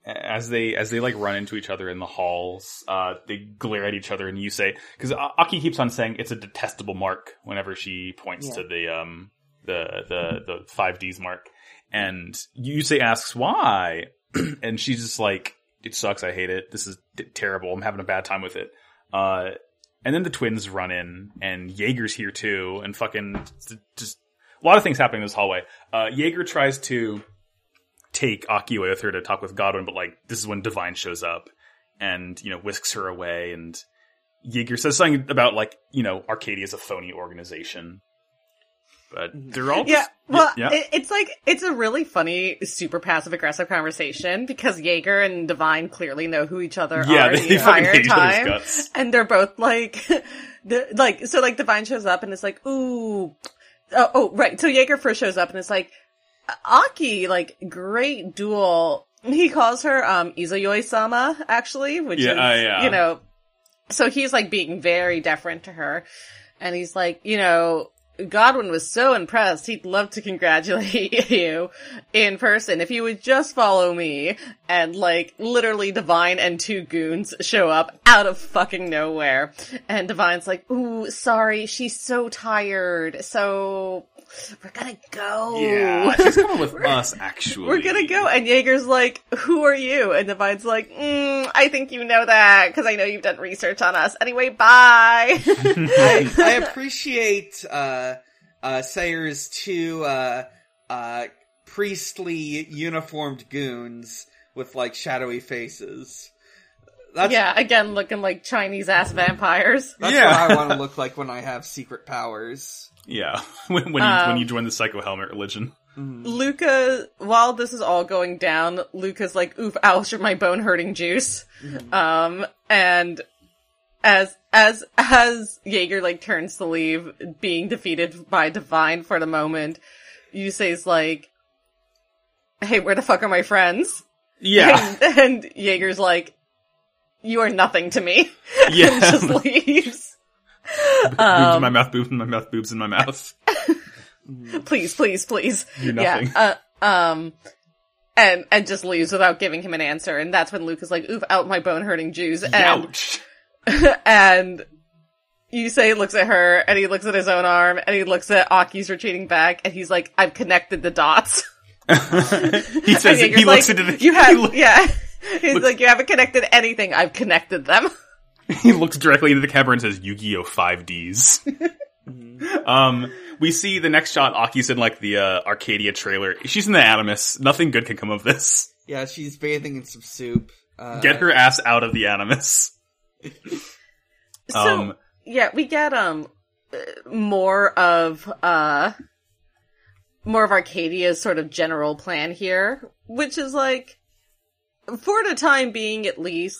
as they as they like run into each other in the halls, uh, they glare at each other, and you say because Aki keeps on saying it's a detestable mark whenever she points Yeah. to the um the the the five Ds mark, and Yusei asks why, and she's just like, "It sucks. I hate it. This is t- terrible. I'm having a bad time with it." Uh, and then the twins run in, and Jaeger's here too, and fucking just a lot of things happening in this hallway. Uh, Jaeger tries to take Aki away with her to talk with Godwin, but like this is when Divine shows up and you know whisks her away, and Jaeger says something about like you know Arcadia's a phony organization. But they're all Yeah, just- well, yeah. It, it's like it's a really funny, super passive aggressive conversation because Jaeger and Divine clearly know who each other Yeah, are they- the they entire hate each other's time, and they're both like, the like so like Divine shows up and it's like, ooh, oh, oh right. So Jaeger first shows up and it's like, Aki, like great duel. He calls her um Izayoi sama actually, which Yeah, is uh, yeah. you know, so he's like being very deferent to her, and he's like, you know, Godwin was so impressed. He'd love to congratulate you in person if you would just follow me. And like, literally Divine and two goons show up out of fucking nowhere. And Divine's like, ooh, sorry, she's so tired. So, we're gonna go. yeah, she's coming with us actually. We're gonna go. And Jaeger's like, who are you? And Divine's like, mm, I think you know that because I know you've done research on us. Anyway, bye. I, I appreciate uh, uh, Sayer's two uh, uh, priestly uniformed goons with like shadowy faces. That's, yeah, again, looking like Chinese ass vampires. that's Yeah. what I want to look like when I have secret powers. Yeah, when, when you Um, when you join the Psycho Helmet religion. Luca, while this is all going down, Luca's like, oof, ouch, my bone hurting juice. Um, and as, as, as Jaeger like turns to leave, being defeated by Divine for the moment, Yusei's like, hey, where the fuck are my friends? Yeah, And, and Jaeger's like, you are nothing to me. and yeah. just leaves. boobs Um, in my mouth, boobs in my mouth, boobs in my mouth. please, please, please. Do nothing. Yeah. Uh, um, and and just leaves without giving him an answer. And that's when Luke is like, "Oof, out my bone hurting Jews." And Ouch. and you Yusei looks at her, and he looks at his own arm, and he looks at Aki's retreating back, and he's like, "I've connected the dots." he says Jaeger's he looks like, into the You he, have, look- yeah. He's looks- like, "You haven't connected anything. I've connected them." he looks directly into the camera and says Yu-Gi-Oh! 5Ds. um, we see the next shot. Aki's in like the uh, Arcadia trailer. She's in the Animus. Nothing good can come of this. Yeah, she's bathing in some soup. Uh, Get her ass out of the Animus. So Um, yeah, we get um more of uh more of Arcadia's sort of general plan here, which is like for the time being at least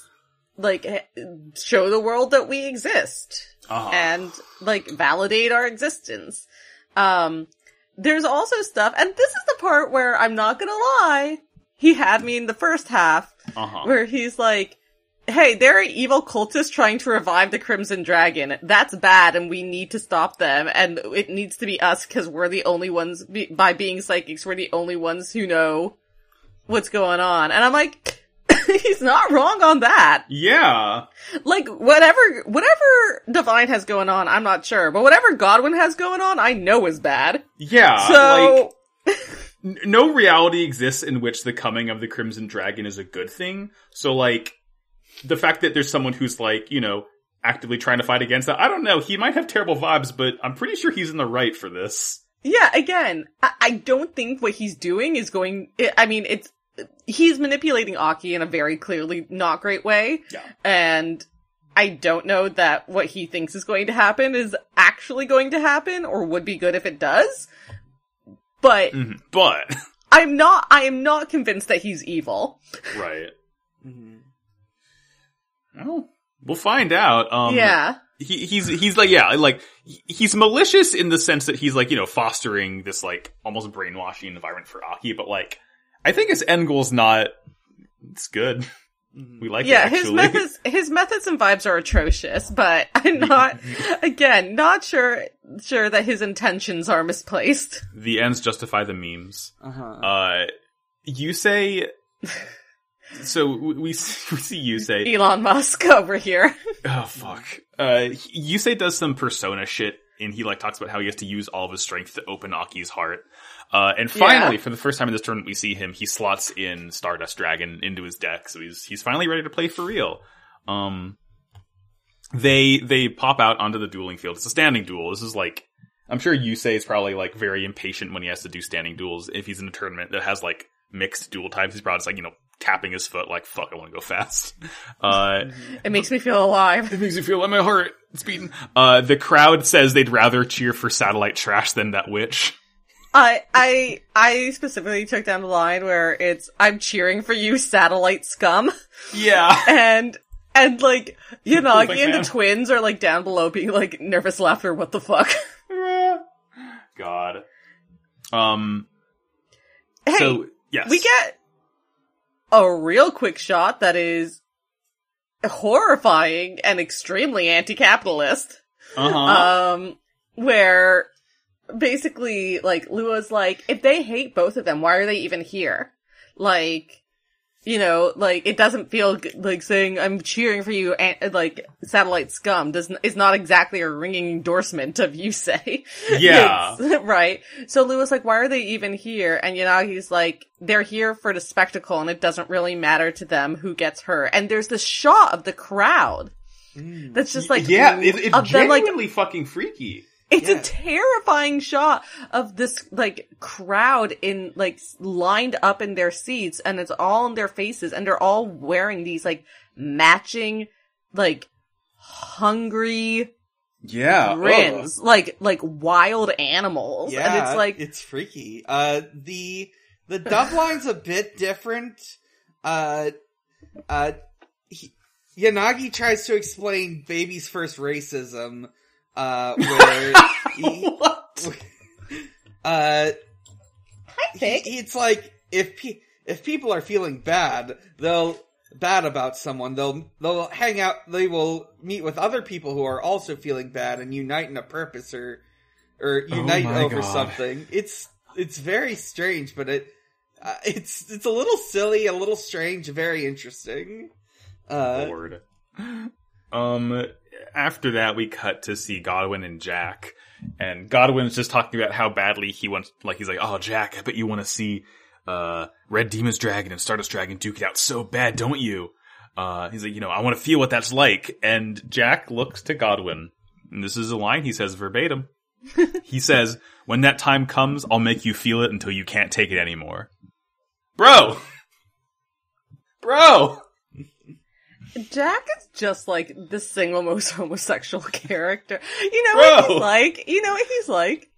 like show the world that we exist uh-huh. and like validate our existence. Um there's also stuff and this is the part where I'm not going to lie, he had me in the first half uh-huh. where he's like, hey, there are evil cultists trying to revive the Crimson Dragon. That's bad and we need to stop them. And it needs to be us because we're the only ones, be- by being psychics, we're the only ones who know what's going on. And I'm like, he's not wrong on that. Yeah. Like, whatever, whatever Divine has going on, I'm not sure. But whatever Godwin has going on, I know is bad. Yeah. So, like, no reality exists in which the coming of the Crimson Dragon is a good thing. So like the fact that there's someone who's like, you know, actively trying to fight against that, I don't know. He might have terrible vibes, but I'm pretty sure he's in the right for this. Yeah, again, I, I don't think what he's doing is going, I I mean, it's, he's manipulating Aki in a very clearly not great way. Yeah. And I don't know that what he thinks is going to happen is actually going to happen or would be good if it does. But Mhm. But I'm not, I am not convinced that he's evil. right. mhm. Well, we'll find out. Um yeah. he, he's he's like yeah like he's malicious in the sense that he's like you know fostering this like almost brainwashing environment for Aki, but like I think his end goal's not. It's good. We like Yeah, it his methods, his methods and vibes are atrocious, but I'm not, again, not sure, sure that his intentions are misplaced. the ends justify the memes. Uh-huh. Uh, you say. So we we see we see Yusei Elon Musk over here. oh fuck uh Yusei does some persona shit and he like talks about how he has to use all of his strength to open Aki's heart. Uh, and finally, Yeah. for the first time in this tournament, we see him. He slots in Stardust Dragon into his deck, so he's he's finally ready to play for real. Um, they they pop out onto the dueling field. It's a standing duel. This is like I'm sure Yusei is probably like very impatient when he has to do standing duels. If he's in a tournament that has like mixed duel types, he's probably just like you know tapping his foot like fuck, I want to go fast. Uh, It makes me feel alive. it makes me feel like my heart it's beating. Uh, the crowd says they'd rather cheer for satellite trash than that witch. I I I specifically took down the line where it's I'm cheering for you, satellite scum, Yeah. and and like Yanagi Like, and man. the twins are like down below being like nervous laughter. What the fuck? God. Um. hey, so yes, we get a real quick shot that is horrifying and extremely anti-capitalist. Uh huh. Um, where basically, like, Lua's like, if they hate both of them, why are they even here? Like, you know, like, it doesn't feel like saying, I'm cheering for you, and, like, satellite scum does, n- is not exactly a ringing endorsement of you say. Yeah. right. So Lua's like, why are they even here? And Yanagi's like, they're here for the spectacle and it doesn't really matter to them who gets hurt. And there's this shot of the crowd. Mm. That's just like, yeah, it, it's of them, like, genuinely fucking freaky. It's Yeah. a terrifying shot of this like crowd in like lined up in their seats and it's all in their faces and they're all wearing these like matching like hungry Yeah. grins like like wild animals Yeah, and it's like it's freaky. Uh, the the dub line's a bit different. Uh, uh, he, Yanagi tries to explain baby's first racism. Uh, where he, what? uh, Hi, he- it's like if pe- if people are feeling bad, they'll bad about someone. They'll they'll hang out. They will meet with other people who are also feeling bad and unite in a purpose or or unite Oh over God. something. It's it's very strange, but it uh, it's it's a little silly, a little strange, very interesting. Uh, Lord. Um. After that, we cut to see Godwin and Jack, and Godwin's just talking about how badly he wants. Like he's like, "Oh, Jack, I bet you want to see uh Red Demon's Dragon and Stardust Dragon duke it out so bad, don't you?" Uh, he's like, "You know, I want to feel what that's like." And Jack looks to Godwin, and this is a line he says verbatim. he says, "When that time comes, I'll make you feel it until you can't take it anymore." Bro, bro. Jack is just like the single most homosexual character. You know what he's like? You know what he's like?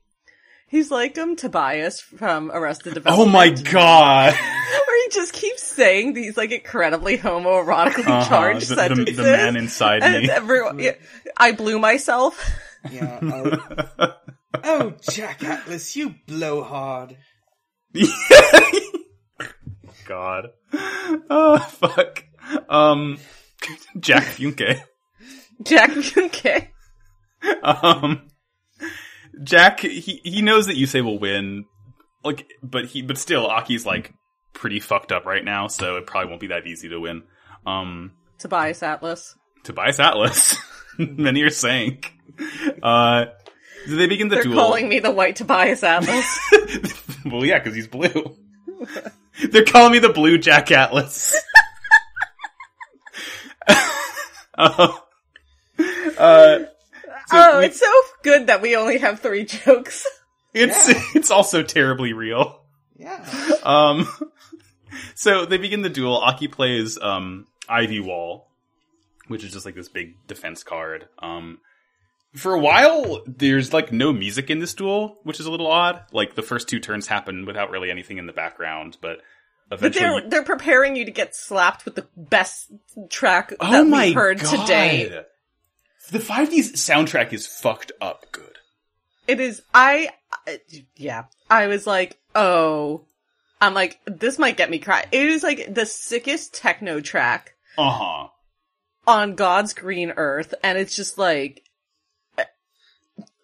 He's like um Tobias from Arrested Development. Oh my god. where he just keeps saying these like incredibly homoerotically Uh-huh, charged the, the, sentences. the man inside and me. everyone, yeah, I blew myself. yeah. Oh, oh, Jack Atlas, you blow blowhard. God. Oh fuck. Um, Jack Funke. Jack okay. Um, Jack, he he knows that Yusei will win. Like, but he, but still, Aki's like pretty fucked up right now, so it probably won't be that easy to win. Um, Tobias Atlas. Tobias Atlas, many are saying. Uh, so they begin the They're duel. calling me the white Tobias Atlas. well, yeah, because he's blue. They're calling me the blue Jack Atlas. uh, so oh, we- it's so good that we only have three jokes. it's Yeah. it's also terribly real. Yeah. Um, so they begin the duel. Aki plays um Ivy Wall, which is just like this big defense card. Um, for a while, there's like no music in this duel, which is a little odd. Like the first two turns happen without really anything in the background, but But they're they're preparing you to get slapped with the best track that oh my we heard God. today. The 5D's soundtrack is fucked up good. It is. I. Yeah. I was like, oh. I'm like, this might get me cry. It is like the sickest techno track Uh huh. on God's green earth, and it's just like,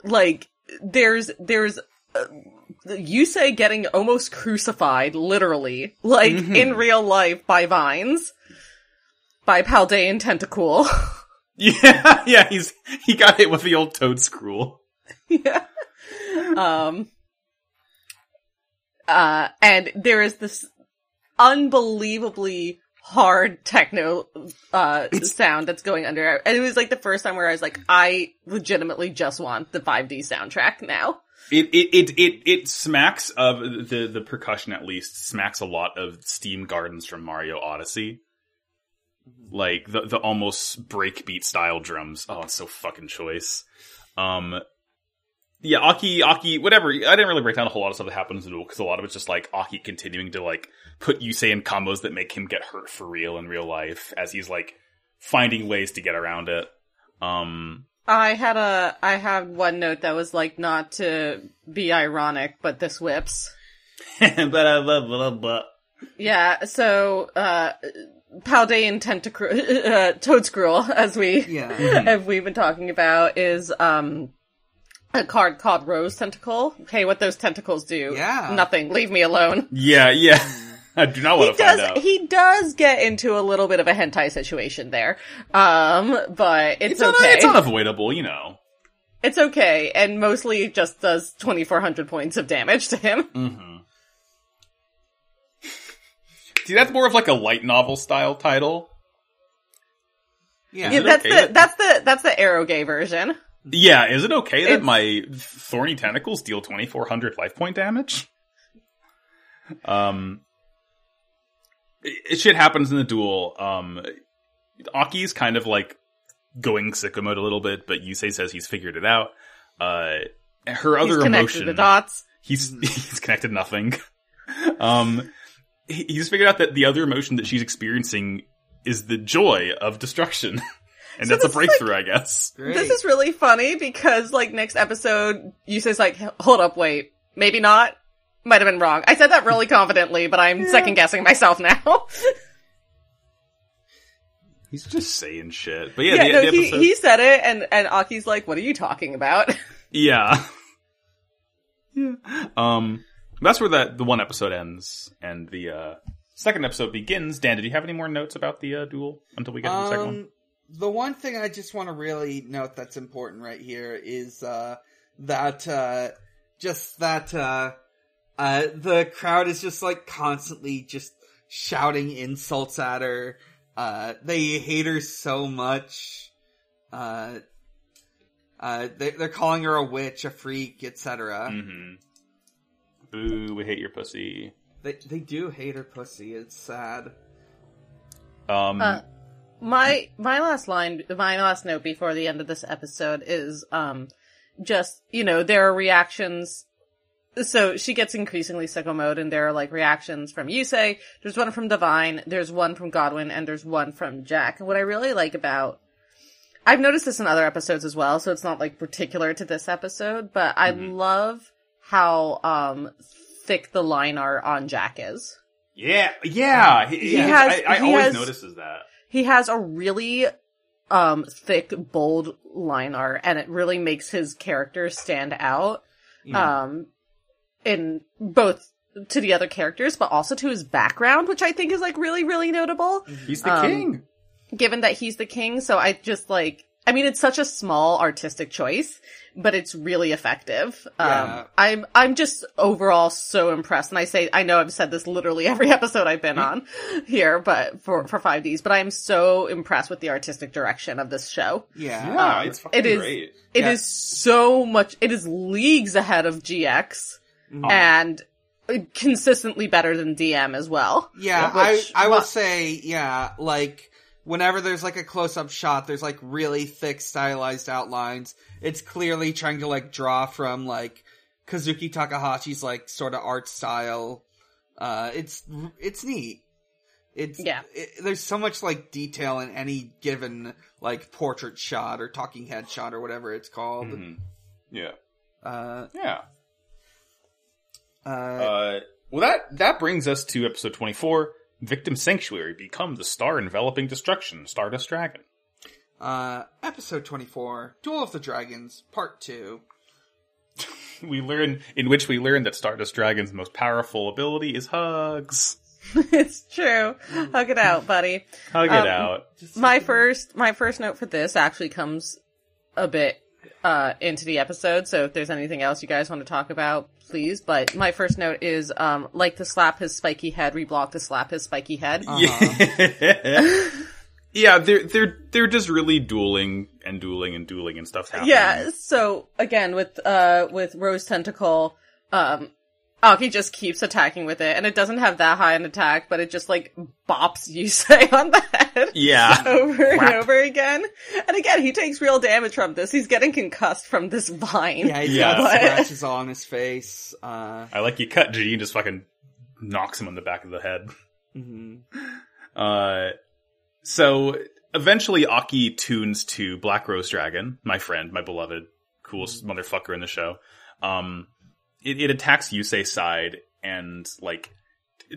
like there's there's. Uh, Yusei getting almost crucified, literally, like Mhm. in real life by vines, by Paldean Tentacool. Yeah, yeah. He's he got hit with the old toad screw. yeah. Um. Uh, and there is this unbelievably hard techno uh sound that's going under and it was like the first time where I was like I legitimately just want the 5D soundtrack now. It it it it it smacks of the the percussion at least smacks a lot of Steam Gardens from Mario Odyssey. Like the the almost breakbeat style drums. Oh, it's so fucking choice. Um yeah, Aki, Aki, whatever. I didn't really break down a whole lot of stuff that happens in because a lot of it's just like Aki continuing to like put Yusei in combos that make him get hurt for real in real life as he's like finding ways to get around it. Um, I had a I had one note that was like not to be ironic, but this whips. but I love, love, but Yeah, so uh Paldean Tentacruel uh, Toadscruel, as we Yeah. have we've been talking about, is um a card called Rose Tentacle. Okay, what those tentacles do? Yeah. Nothing. Leave me alone. yeah, yeah. I do not He want to find does out. he does get into a little bit of a hentai situation there. Um but it's, it's, un- okay. it's unavoidable, you know. It's okay, and mostly just does 2400 points of damage to him. Mm-hmm. See, that's more of like a light novel style title. Yeah. Yeah, that's okay the that- that's the that's the eroge version. Yeah, is it okay that It's- my thorny tentacles deal 2400 life point damage? Um, it, shit happens in the duel. Um, Aki's kind of like going sicko mode a little bit, but Yusei says he's figured it out. Uh, her other connected emotion, the dots. he's he's connected nothing. um, he- he's figured out that the other emotion that she's experiencing is the joy of destruction, and that's a this is like- breakthrough, I guess. Great. This is really funny because like next episode, Yusei's like, hold up, wait, maybe not. Might have been wrong. I said that really confidently, but I'm second guessing myself now. He's just saying shit. But yeah, yeah, the, no, the he episode, he said it, and and Aki's like, what are you talking about? yeah, yeah. Um, that's where that the one episode ends, and the uh second episode begins. Dan, did you have any more notes about the uh, duel until we get to the second one? Um, the one thing I just want to really note that's important right here is uh, that uh, just that uh, the crowd is just like constantly just shouting insults at her. Uh, they hate her so much. Uh, uh, they, they're calling her a witch, a freak, etc. Mm-hmm. Boo! We hate your pussy. They they do hate her pussy. It's sad. Um, Uh, my my last line, my last note before the end of this episode is um just you know there are reactions. So she gets increasingly sicko mode, and there are like reactions from Yusei. There's one from Divine, there's one from Godwin, and there's one from Jack. And what I really like about I've noticed this in other episodes as well, so it's not like particular to this episode, but I love how um thick the line art on Jack is. yeah, yeah. He, He he- has- I, I he always has- notices that. he has a really um thick bold line art and it really makes his character stand out um in both to the other characters but also to his background which i think is like really really notable He's the um, king. given that he's the king so i just like i mean it's such a small artistic choice but it's really effective Yeah. um i'm i'm just overall so impressed and i say i know i've said this literally every episode i've been on here but for for 5ds but i'm so impressed with the artistic direction of this show Yeah. Yeah, um, it's fucking it is- great. It is Yeah. so much it is leagues ahead of gx Mhm. and consistently better than dm as well Yeah, Which- I I will what- say, yeah, like whenever there's like a close up shot, there's like really thick stylized outlines. It's clearly trying to like draw from like Kazuki Takahashi's like sort of art style. Uh, it's it's neat. It's Yeah. It, there's so much like detail in any given like portrait shot or talking head shot or whatever it's called. Mhm. Yeah, Uh, yeah. Uh, Uh, well, that that brings us to episode twenty four. Victim Sanctuary become the star enveloping destruction. Stardust Dragon. uh, episode 24, Duel of the Dragons, part 2. We learn in which we learn that Stardust Dragon's most powerful ability is hugs. it's true hug it out buddy Hug Um, it out. My first my first note for this actually comes a bit uh, into the episode. So if there's anything else you guys want to talk about, please. But my first note is, um, like to slap his spiky head, reblock to slap his spiky head. Uh-huh. yeah, they're they're they're just really dueling and dueling and dueling and stuff happening. Yeah. So again, with uh with Rose Tentacle, um, Aki just keeps attacking with it, and it doesn't have that high an attack, but it just like bops Yusei on the head. Yeah. Over and over again. And again, he takes real damage from this. He's getting concussed from this vine. Yeah, he's Yeah. got But- scratches all on his face. Uh, I like you cut G and just fucking knocks him on the back of the head. mhm. Uh, so eventually Aki tunes to Black Rose Dragon, my friend, my beloved, coolest motherfucker in the show. Um, it, it attacks Yusei's side and like,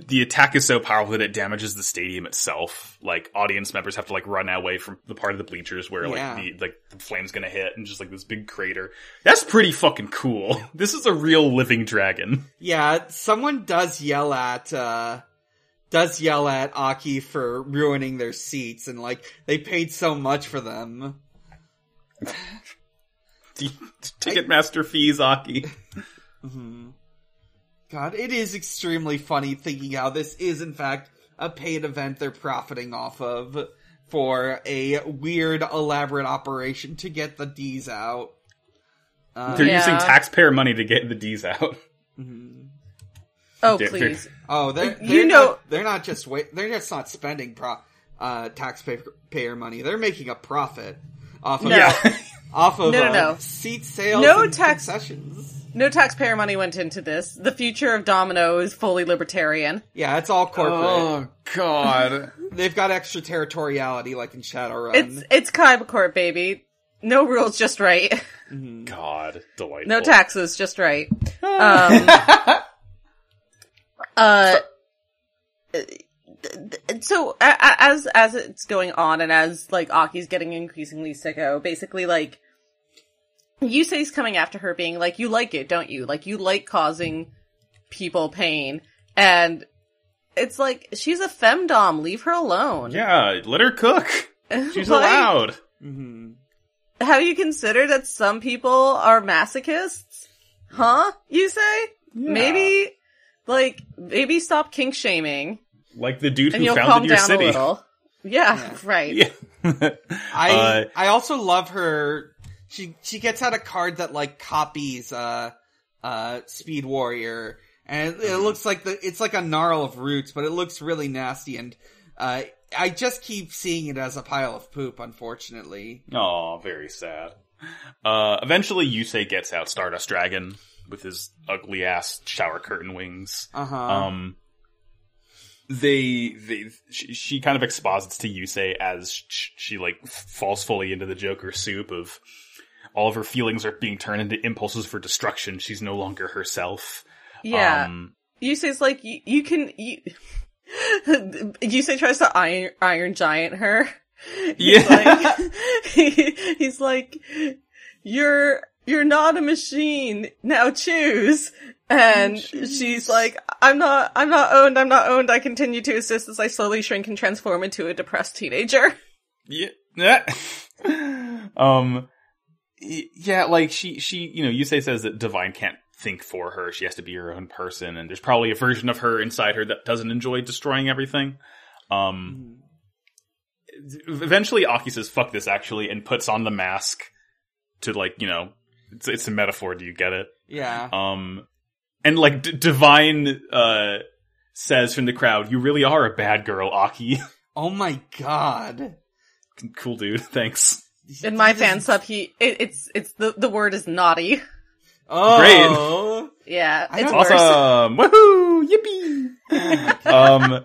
the attack is so powerful that it damages the stadium itself. Like audience members have to like run away from the part of the bleachers where Yeah. like the like the flame's gonna hit and just like this big crater. That's pretty fucking cool. This is a real living dragon. Yeah, someone does yell at, uh, does yell at Aki for ruining their seats, and like, they paid so much for them. Ticketmaster fees, Aki. God, it is extremely funny thinking how this is in fact a paid event they're profiting off of for a weird, elaborate operation to get the D's out. Uh, They're Yeah. using taxpayer money to get the D's out. Oh, They're- they're- please. oh, they're, You they're know- not, they're not just wait, they're just not spending pro, uh, taxpayer money. They're making a profit off of No. off of No, no, uh, no. seat sales No and tax- concessions. No taxpayer money went into this. The future of Domino is fully libertarian. Yeah, it's all corporate. Oh, God. They've got extraterritoriality like in Shadowrun. It's it's Kaibacorp, baby. No rules, just right. God, delightful. No taxes, just right. Um, uh, so a- a- as as it's going on, and as like Aki's getting increasingly sicko, basically like Yusei's coming after her, being like, "You like it, don't you? Like you like causing people pain," and it's like she's a femdom. Leave her alone. Yeah, let her cook. She's Like, allowed. Mhm. Have you considered that some people are masochists? Huh? Yusei? Maybe, like, maybe stop kink shaming Like the dude and who you'll calm founded your down a city. little. Yeah, Yeah. right. Yeah. I Uh, I also love her. She she gets out a card that like copies uh uh Speed Warrior, and it, Mm-hmm. it looks like the it's like a gnarl of roots, but it looks really nasty, and uh I just keep seeing it as a pile of poop. Unfortunately, Oh, very sad. Uh, eventually Yusei gets out Stardust Dragon with his ugly ass shower curtain wings. uh huh. Um, they, they, she, she kind of exposits to Yusei as sh- she like falls fully into the Joker soup of all of her feelings are being turned into impulses for destruction. She's no longer herself. Yeah. Um, Yusei's like, you, you can, you, Yusei tries to iron, iron giant her. He's yeah. like, he, he's like, you're, you're not a machine. Now choose. And she's like, I'm not, I'm not owned, I'm not owned. I continue to assist as I slowly shrink and transform into a depressed teenager. Yeah. yeah. um. Yeah, like she, she, you know, Yusei says that Divine can't think for her. She has to be her own person, and there's probably a version of her inside her that doesn't enjoy destroying everything. Um. Eventually, Aki says, "Fuck this," actually, and puts on the mask to like, you know, it's, it's a metaphor. Do you get it? yeah. Um, and like D- Divine uh says from the crowd, "You really are a bad girl, Aki." Oh my god. cool dude. Thanks. In my fan sub, he, it, it's, it's, the, the word is naughty. Oh. great! Yeah, it's don't- worse. Awesome! Woohoo! Yippee! um,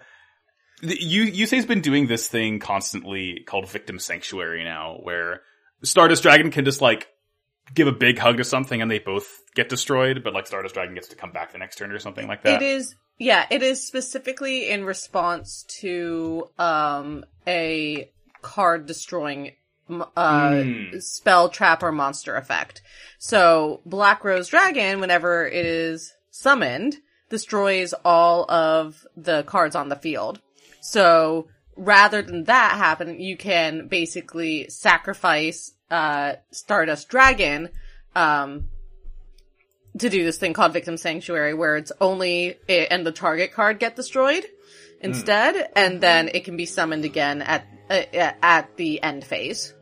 the, you Yusei's been doing this thing constantly called Victim Sanctuary now, where Stardust Dragon can just like give a big hug to something and they both get destroyed, but like Stardust Dragon gets to come back the next turn or something like that. It is, yeah, it is specifically in response to um a card destroying m- uh Hmm. spell trap or monster effect. So Black Rose Dragon, whenever it is summoned, destroys all of the cards on the field. So rather than that happen, you can basically sacrifice uh, Stardust Dragon, um, to do this thing called Victim Sanctuary, where it's only it and the target card get destroyed instead, and then it can be summoned again at uh, at the end phase.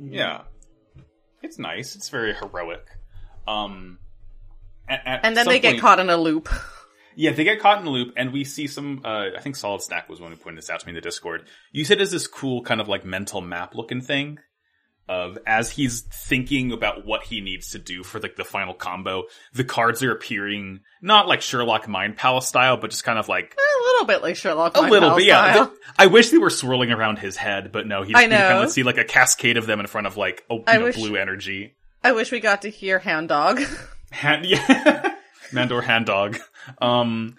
Yeah, it's nice. It's very heroic. Um, at, at And then they get point- caught in a loop. Yeah, they get caught in a loop, and we see some. Uh, I think Solid Snack was one who pointed this out to me in the Discord. You said as this cool kind of like mental map looking thing of as he's thinking about what he needs to do for like the final combo. The cards are appearing not like Sherlock Mind Palace style, but just kind of like a little bit like Sherlock. a Mind little Palace bit. Yeah, I wish they were swirling around his head, but no, he I just you kind of see like a cascade of them in front of like a, know, wish- blue energy. I wish we got to hear Hound Dog. Hand, yeah, Mandor hand dog. Um,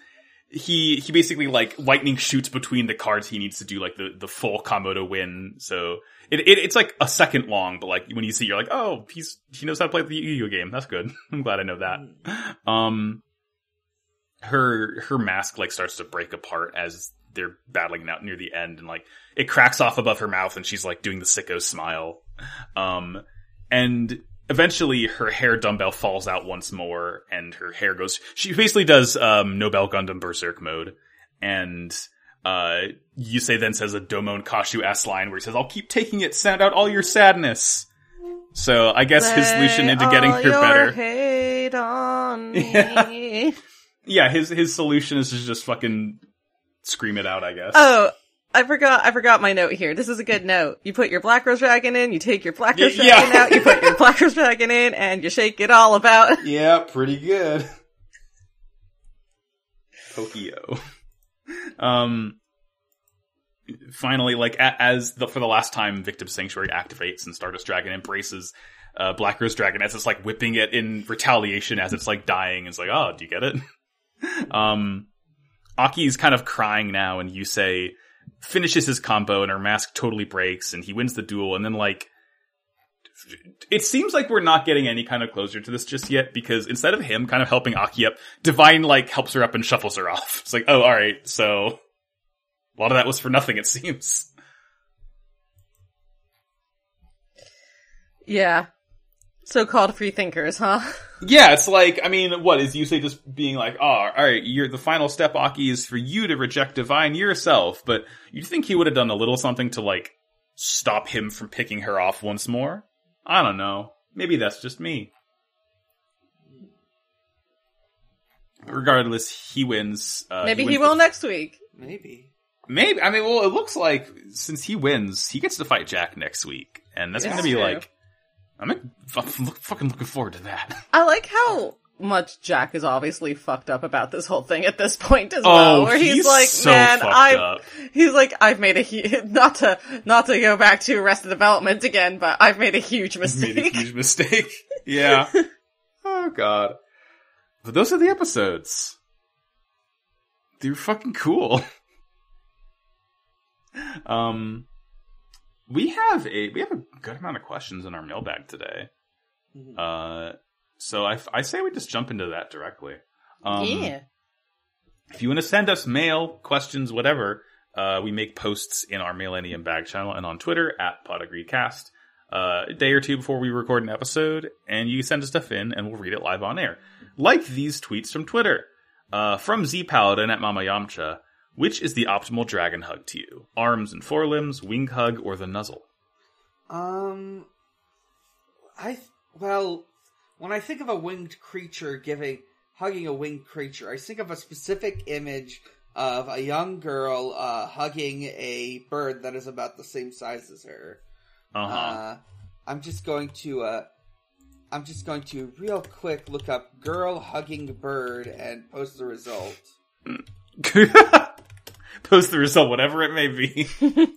he he basically like lightning shoots between the cards he needs to do like the the full combo to win. So it, it it's like a second long, but like when you see, you're like, oh, he's he knows how to play the Yu-Gi-Oh game. That's good. I'm glad I know that. Um, her her mask like starts to break apart as they're battling out near the end, and like it cracks off above her mouth, and she's like doing the sicko smile. Um, and eventually her hair dumbbell falls out once more and her hair goes she basically does um nobel gundam berserk mode and uh yusei then says a Domon Kasshu s line where he says i'll keep taking it send out all your sadness so i guess his solution into getting Lay her all better your hate on me. Yeah. yeah his his solution is to just fucking scream it out i guess Oh, I forgot. I forgot my note here. This is a good note. You put your Black Rose Dragon in. You take your Black Rose Y- yeah. Dragon out. You put your Black Rose Dragon in, and you shake it all about. Yeah, pretty good. Tokyo. Um, finally, like a- as the for the last time, Victim Sanctuary activates and Stardust Dragon embraces uh, Black Rose Dragon as it's like whipping it in retaliation as it's like dying. It's like, oh, do you get it? um, Aki's kind of crying now, and Yusei finishes his combo, and her mask totally breaks, and he wins the duel, and then like it seems like we're not getting any kind of closure to this just yet because instead of him kind of helping Aki up, Divine like helps her up and shuffles her off. It's like, oh, all right, so a lot of that was for nothing. It seems. Yeah. So-called free thinkers, huh? Yeah, it's like, I mean, what is Yusei just being like, oh, all right, you're the final step, Aki, is for you to reject Divine yourself, but you think he would have done a little something to like stop him from picking her off once more? I don't know. Maybe that's just me. Regardless, he wins. Uh, Maybe he, wins will the- next week. Maybe. Maybe. I mean, well, it looks like since he wins, he gets to fight Jack next week, and that's Yeah. going to be True. like, I'm fu- look- fucking looking forward to that. I like how much Jack is obviously fucked up about this whole thing at this point as Oh, well. Where he's, he's like, so man, I've, up." he's like, I've made a hu- not to, not to go back to Arrested Development again, but I've made a huge mistake. made a huge mistake. yeah. Oh god. But those are the episodes. They're fucking cool. um, we have a we have a good amount of questions in our mailbag today. Uh, so I I say we just jump into that directly. Um, yeah. if you want to send us mail, questions, whatever, uh, we make posts in our Millennium Bag channel and on Twitter at PotOfGreedCast uh, a day or two before we record an episode, and you send us stuff in, and we'll read it live on air. Like these tweets from Twitter. Uh, from Z Paladin at Mama Yamcha, which is the optimal dragon hug to you? Arms and forelimbs, wing hug, or the nuzzle? Um, I th- well, when I think of a winged creature giving hugging a winged creature, I think of a specific image of a young girl uh, hugging a bird that is about the same size as her. Uh-huh. Uh, I'm just going to uh, I'm just going to real quick look up girl hugging bird and post the result. Post the result, whatever it may be.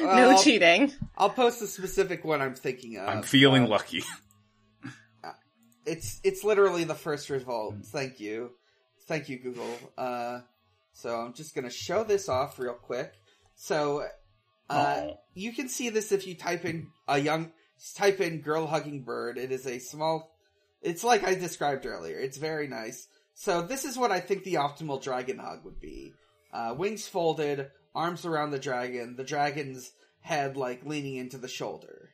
No I'll- cheating. I'll post the specific one I'm thinking of. I'm feeling Uh, lucky. It's it's literally the first result. Thank you, thank you, Google. Uh, so I'm just gonna show this off real quick. So, uh, you can see this if you type in a young type in girl hugging bird. It is a small. It's like I described earlier. It's very nice. So this is what I think the optimal dragon hug would be: uh, wings folded, arms around the dragon, the dragon's head like leaning into the shoulder.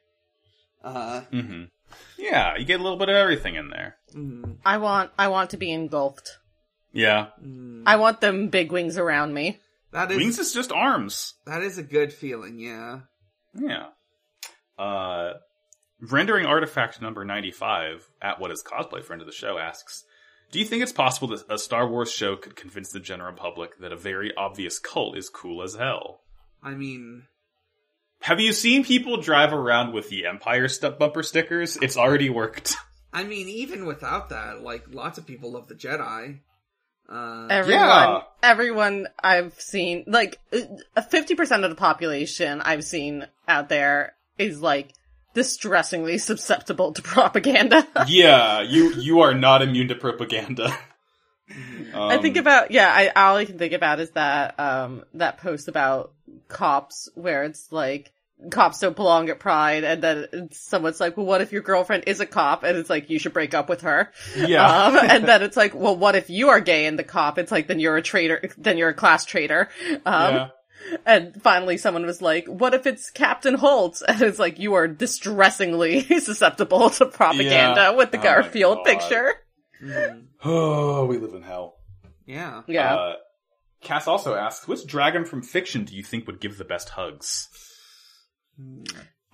Uh, hmm Yeah, you get a little bit of everything in there. mm, I want I want to be engulfed. Yeah, mm. I want them big wings around me. that is wings is just arms. that is a good feeling. Yeah. Yeah. Uh, rendering artifact number 95 at what is cosplay friend of the show asks, do you think it's possible that a Star Wars show could convince the general public that a very obvious cult is cool as hell? I mean, Have you seen people drive around with the Empire st- bumper stickers? It's already worked. I mean, even without that, like lots of people love the Jedi. Uh, Everyone, Yeah. everyone I've seen, like fifty percent of the population I've seen out there is like distressingly susceptible to propaganda. yeah, you you are not immune to propaganda. I think Um, about yeah. I all I can think about is that um that post about cops where it's like cops don't belong at Pride, and then someone's like, "Well, what if your girlfriend is a cop?" And it's like you should break up with her. Yeah. Um, and then it's like, "Well, what if you are gay and the cop?" It's like then you're a traitor. Then you're a class traitor. Um, yeah. And finally, someone was like, "What if it's Captain Holt?" And it's like you are distressingly susceptible to propaganda Yeah. with the Oh Garfield God. picture. mhm. Oh, we live in hell. Yeah. Yeah. Uh, Cass also asks, which dragon from fiction do you think would give the best hugs?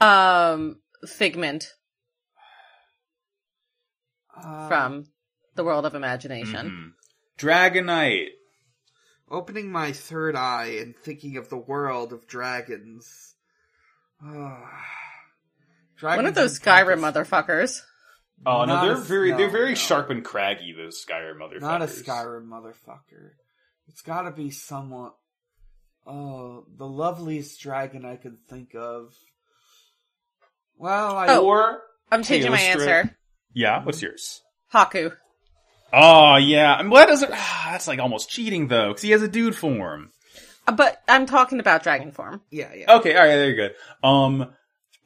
Um, Figment Uh, from the World of Imagination. Mhm. Dragonite. opening my third eye and thinking of the world of dragons. Ah. dragons One of those Skyrim tempest- motherfuckers. Oh no, Not they're a- very no, they're very no. sharp and craggy. Those Skyrim motherfuckers. Not a Skyrim motherfucker. It's gotta be somewhat. Oh, the loveliest dragon I could think of. Well, I. Oh. Or I'm changing my Tailstrip. answer. yeah, what's yours? Haku. Oh yeah, and what does it? Ah, that's like almost cheating though, because he has a dude form. Uh, But I'm talking about dragon form. Yeah, yeah. Okay, all right, there you go. Um,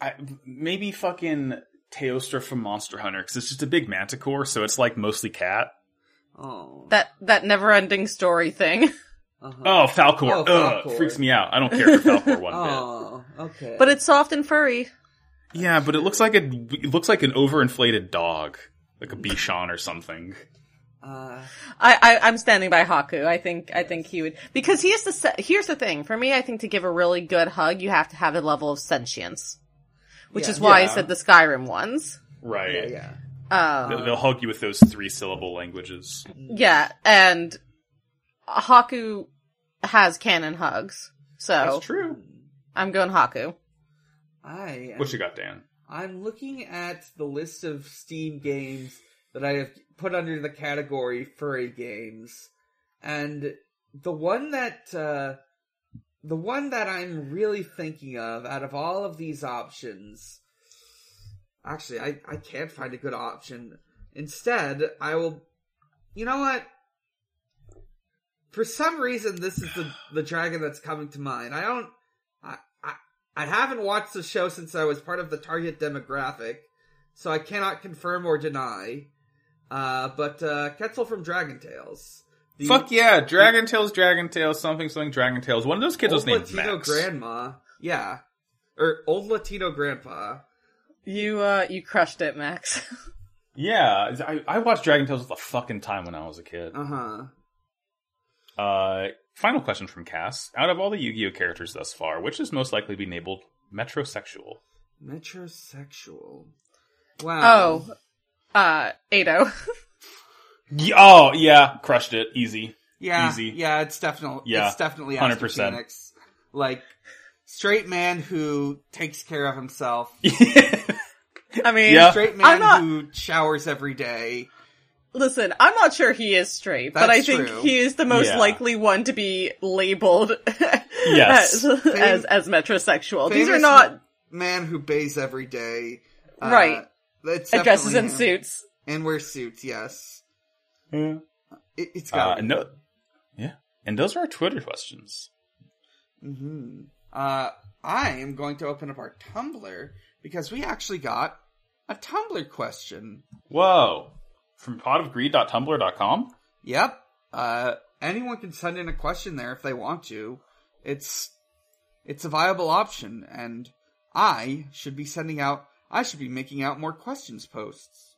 I, maybe fucking Teostra from Monster Hunter, because it's just a big manticore, so it's like mostly cat. Oh. That that never ending story thing. uh-huh. Oh, Falkor. Oh, Ugh, freaks me out. I don't care for Falkor one Oh, okay. But it's soft and furry. Yeah, but it looks like a it looks like an overinflated dog, like a Bichon or something. Uh, I, I I'm standing by Haku. I think I think he would because he has to. Se- here's the thing for me. I think to give a really good hug, you have to have a level of sentience, which Yeah. is why I said the Skyrim ones. Right. yeah, yeah. Um, They'll, they'll hug you with those three syllable languages. Yeah, and Haku has canon hugs, so That's true. I'm going Haku. I am, What you got, Dan? I'm looking at the list of Steam games that I have put under the category furry games, and the one that uh, the one that I'm really thinking of out of all of these options, actually, I I can't find a good option. Instead, I will. You know what? For some reason, this is the the dragon that's coming to mind. I don't. I, I I haven't watched the show since I was part of the target demographic, so I cannot confirm or deny. Uh, but uh, Quetzal from Dragon Tales. The Fuck yeah, Dragon Tales, Dragon Tales, something, something, Dragon Tales. One of those kids was named Latino Max. grandma. Yeah. Or old Latino grandpa. You uh you crushed it, Max. Yeah, I, I watched Dragon Tales all the fucking time when I was a kid. Uh huh. Uh, final question from Cass. Out of all the Yu-Gi-Oh characters thus far, which is most likely to be labeled metrosexual? Metrosexual. Wow. oh, uh, Edo. Ye- oh, yeah, crushed it. Easy. yeah, easy. Yeah, it's definitely Yeah, it's definitely 100%. Aster Phoenix. Like straight man who takes care of himself. I mean, Yeah. Straight I'm man not- who showers every day. listen, I'm not sure he is straight, but I think true. he is the most Yeah. likely one to be labeled Yes. as, as as metrosexual. These are not man who bathes every day. Uh, Right. It's and dresses in suits. and wears suits. Yes, Hmm. it, it's Uh, got. no, yeah, and those are our Twitter questions. hmm Uh, I am going to open up our Tumblr because we actually got a Tumblr question. Whoa, from potofgreed.tumblr.com. Yep. Uh, anyone can send in a question there if they want to. It's it's a viable option, and I should be sending out I should be making out more questions posts.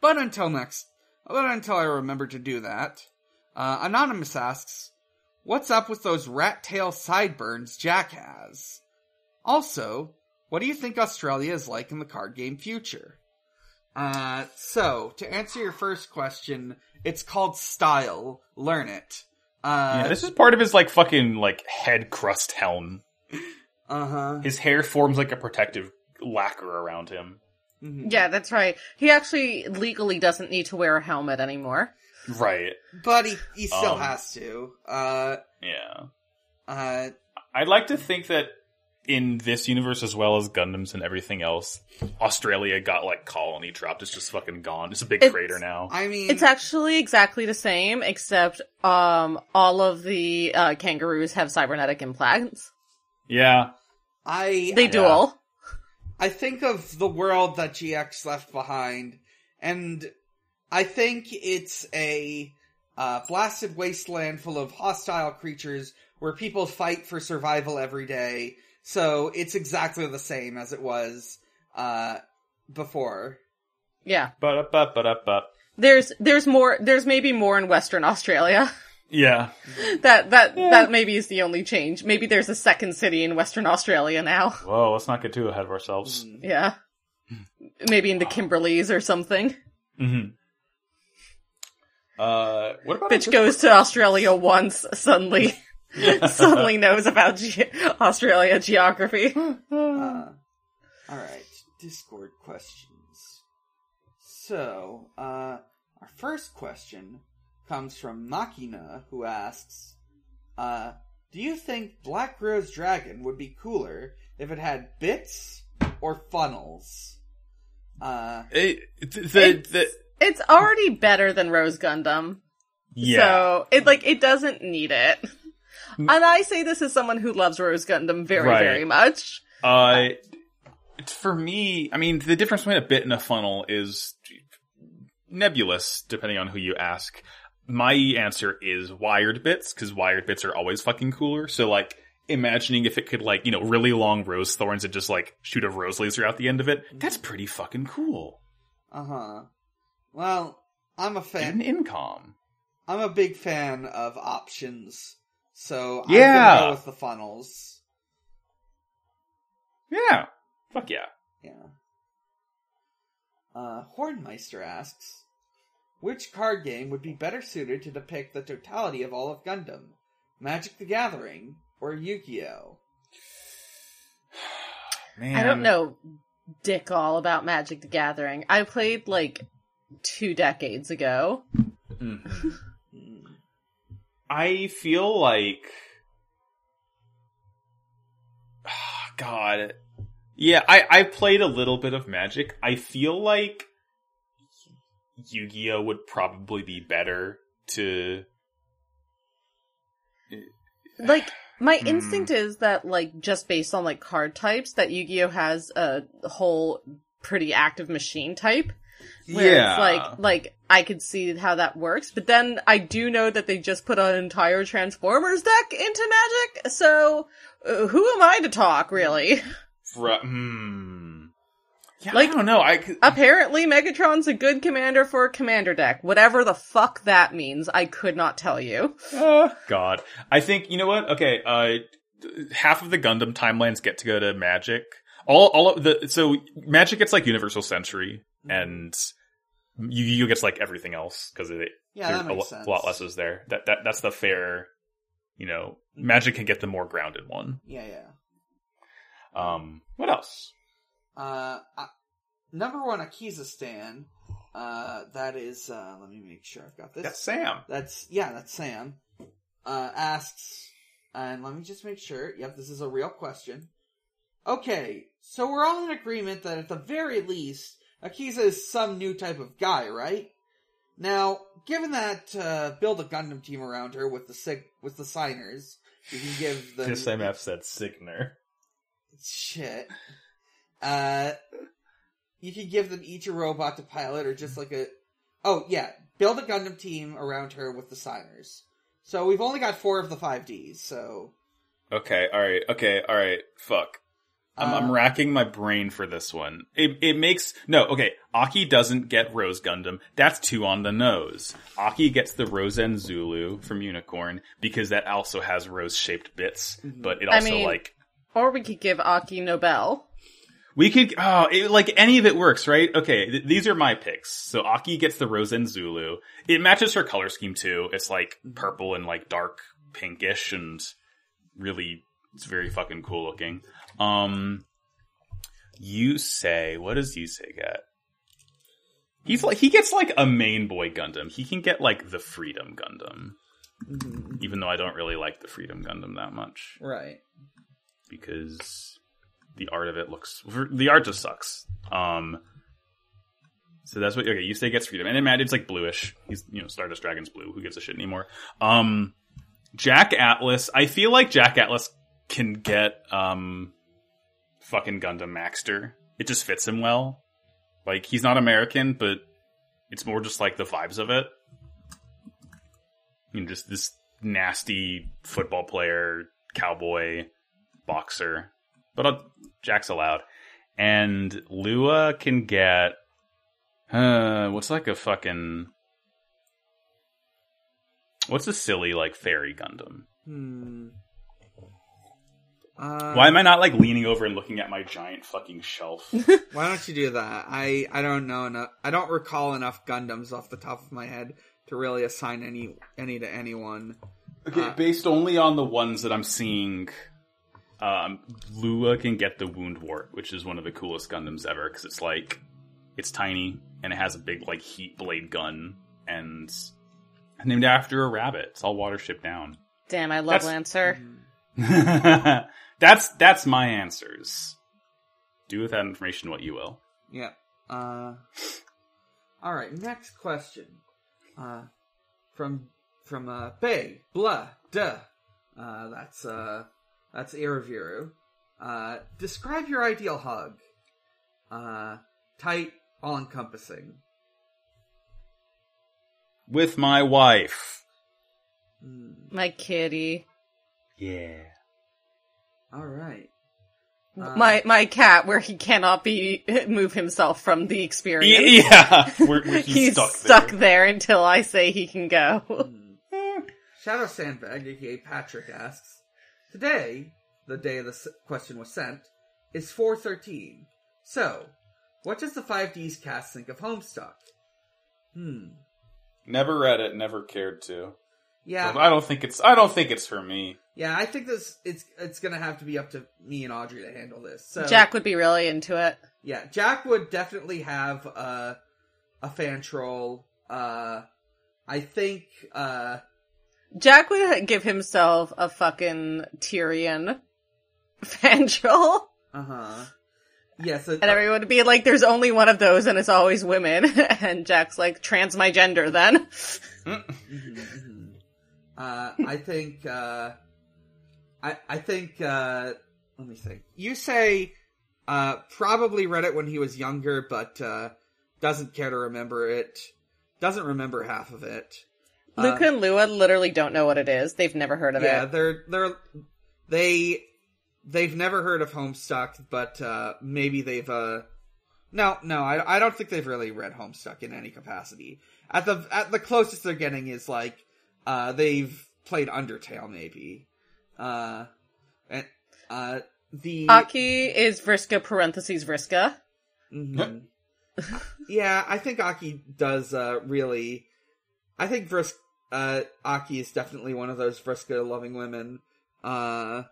But until next, but until I remember to do that, uh, Anonymous asks, What's up with those rat tail sideburns Jack has? Also, what do you think Australia is like in the card game future? Uh, so, to answer your first question, it's called Style. Learn it. Uh, Yeah, this is part of his like fucking like head crust helm. uh huh. His hair forms like a protective lacquer around him. Mm-hmm. Yeah, that's right. He actually legally doesn't need to wear a helmet anymore. Right. But he, he still Um, has to. Uh, Yeah. uh, I'd like to think that in this universe as well as Gundams and everything else, Australia got like colony dropped. It's just fucking gone. It's a big It's- crater now. I mean, It's actually exactly the same, except um, all of the uh, kangaroos have cybernetic implants. yeah. I They Yeah. dual. I think of the world that GX left behind, and I think it's a uh, blasted wasteland full of hostile creatures where people fight for survival every day. So it's exactly the same as it was uh, before. Yeah. But up, up, but up, up. There's there's more there's maybe more in Western Australia. Yeah. that that that maybe is the only change. Maybe there's a second city in Western Australia now. Whoa, let's not get too ahead of ourselves. Mm. Yeah. Maybe in the Kimberleys or something. Mm-hmm. Uh, what about Bitch goes to Australia once, suddenly suddenly knows about ge- Australia geography. Uh, Alright, Discord questions. So, uh, our first question comes from Machina, who asks, uh, do you think Black Rose Dragon would be cooler if it had bits or funnels? Uh, It, the, the, It's already better than Rose Gundam. yeah. So it like it doesn't need it. And I say this as someone who loves Rose Gundam very, Right. very much. Uh, for me, I mean, the difference between a bit and a funnel is nebulous, depending on who you ask. My answer is wired bits, because wired bits are always fucking cooler. So, like, imagining if it could, like, you know, really long rose thorns and just, like, shoot a rose laser out the end of it, that's pretty fucking cool. uh huh. Well, I'm a Even fan. incom. I'm a big fan of options, so I'm Yeah. go with the funnels. Yeah. Fuck yeah. Yeah. Uh, Hornmeister asks, which card game would be better suited to depict the totality of all of Gundam? Magic the Gathering or Yu-Gi-Oh? Man. I don't know dick all about Magic the Gathering. I played like two decades ago. Mhm. I feel like God. Yeah, I I played a little bit of Magic. I feel like Yu-Gi-Oh would probably be better to Like my Hmm. instinct is that like just based on like card types that Yu-Gi-Oh has a whole pretty active machine type. Where Yeah. it's like like I could see how that works, but then I do know that they just put an entire Transformers deck into Magic, so uh, who am I to talk really? Hmm. Yeah, Like- I don't know. I could- Apparently Megatron's a good commander for a commander deck. Whatever the fuck that means, I could not tell you. Uh, God, I think you know what? Okay, uh, half of the Gundam timelines get to go to Magic. All, all of the so Magic gets like Universal Century, and you get gets like everything else because it Yeah, that a, makes lo- sense. a lot less is there. That that that's the fair. You know, Magic can get the more grounded one. Yeah, yeah. Um, what else? Uh, uh, number one, Akiza Stan. Uh, that is, uh, let me make sure I've got this. That's Sam. That's yeah, that's Sam. Uh, asks, and let me just make sure. Yep, this is a real question. Okay, so we're all in agreement that at the very least, Akiza is some new type of guy, right? Now, given that uh, build a Gundam team around her with the sig- with the signers, you can give them This MF said Signer. shit. Uh, you can give them each a robot to pilot, or just like a. Oh yeah, build a Gundam team around her with the signers. So we've only got four of the five Ds. So Okay, all right, okay, all right. Fuck. I'm, Uh, I'm racking my brain for this one. It it makes no okay. Aki doesn't get Rose Gundam. That's two on the nose. Aki gets the Rosen Zulu from Unicorn because that also has rose shaped bits, but it I also mean- like Or we could give Aki Nobel. we could oh it, like any of it works, right? Okay, th- these are my picks. So Aki gets the Rosen Zulu. It matches her color scheme too. It's like purple and like dark pinkish and really it's very fucking cool looking. Um Yusei what does Yusei get? He's like he gets like a main boy Gundam. He can get like the Freedom Gundam. Mhm. Even though I don't really like the Freedom Gundam that much Right. because the art of it looks the art just sucks. Um, so that's what okay. Yusei gets freedom, and then Matt, it's like bluish. He's you know Stardust Dragon's blue. Who gives a shit anymore? Um, Jack Atlas. I feel like Jack Atlas can get um, fucking Gundam Maxter. It just fits him well. Like he's not American, but it's more just like the vibes of it. Know, just this nasty football player, cowboy, boxer, but uh, Jack's allowed. And Lua can get, uh, what's like a fucking, what's a silly like fairy Gundam? Hmm. Uh, Why am I not like leaning over and looking at my giant fucking shelf? Why don't you do that? I I don't know enough. I don't recall enough Gundams off the top of my head to really assign any any to anyone. Okay, Uh, based only on the ones that I'm seeing, um, Lua can get the Woundwort, which is one of the coolest Gundams ever because it's like it's tiny and it has a big like heat blade gun and named after a rabbit. It's all watership down. Damn, I love That's- Lancer. that's that's my answers. Do with that information what you will. Yeah. Uh. All right. Next question. Uh, from from uh Bay blah duh. Uh, that's uh that's Iraviru. Uh, describe your ideal hug. Uh, tight, all encompassing. With my wife. My kitty. Yeah. All right. Uh, my my cat, where he cannot be move himself from the experience. Yeah. Where, where he's, He's stuck, stuck, there. there. until I say he can go. Shadow Sandbag, aka Patrick, asks, Today, the day the question was sent, is 413. So, what does the 5Ds cast think of Homestuck? Hmm. Never read it, never cared to. Yeah, I don't think it's I don't think it's for me. Yeah. I think this it's it's gonna have to be up to me and Audrey to handle this. So Jack would be really into it. yeah, Jack would definitely have uh, a fan troll. Uh, I think uh, Jack would give himself a fucking Tyrian fan troll. uh huh. Yes, uh, And everyone would be like, there's only one of those and it's always women. and Jack's like, trans my gender then. Mhm, mhm. Uh, I think. I I think. Uh, let me think. Yusei uh, probably read it when he was younger, but uh, doesn't care to remember it. Doesn't remember half of it. Uh, Luca and Lua literally don't know what it is. They've never heard of yeah, it. Yeah, they're they're they they've never heard of Homestuck, but uh, maybe they've. Uh, no, no, I, I don't think they've really read Homestuck in any capacity. At the at the closest they're getting is like uh, they've played Undertale, maybe. Uh, and uh, the Aki is Vriska parentheses Vriska. Mhm. yeah, I think Aki does uh, really. I think Vrisk, uh, Aki is definitely one of those Vriska loving women. Uh,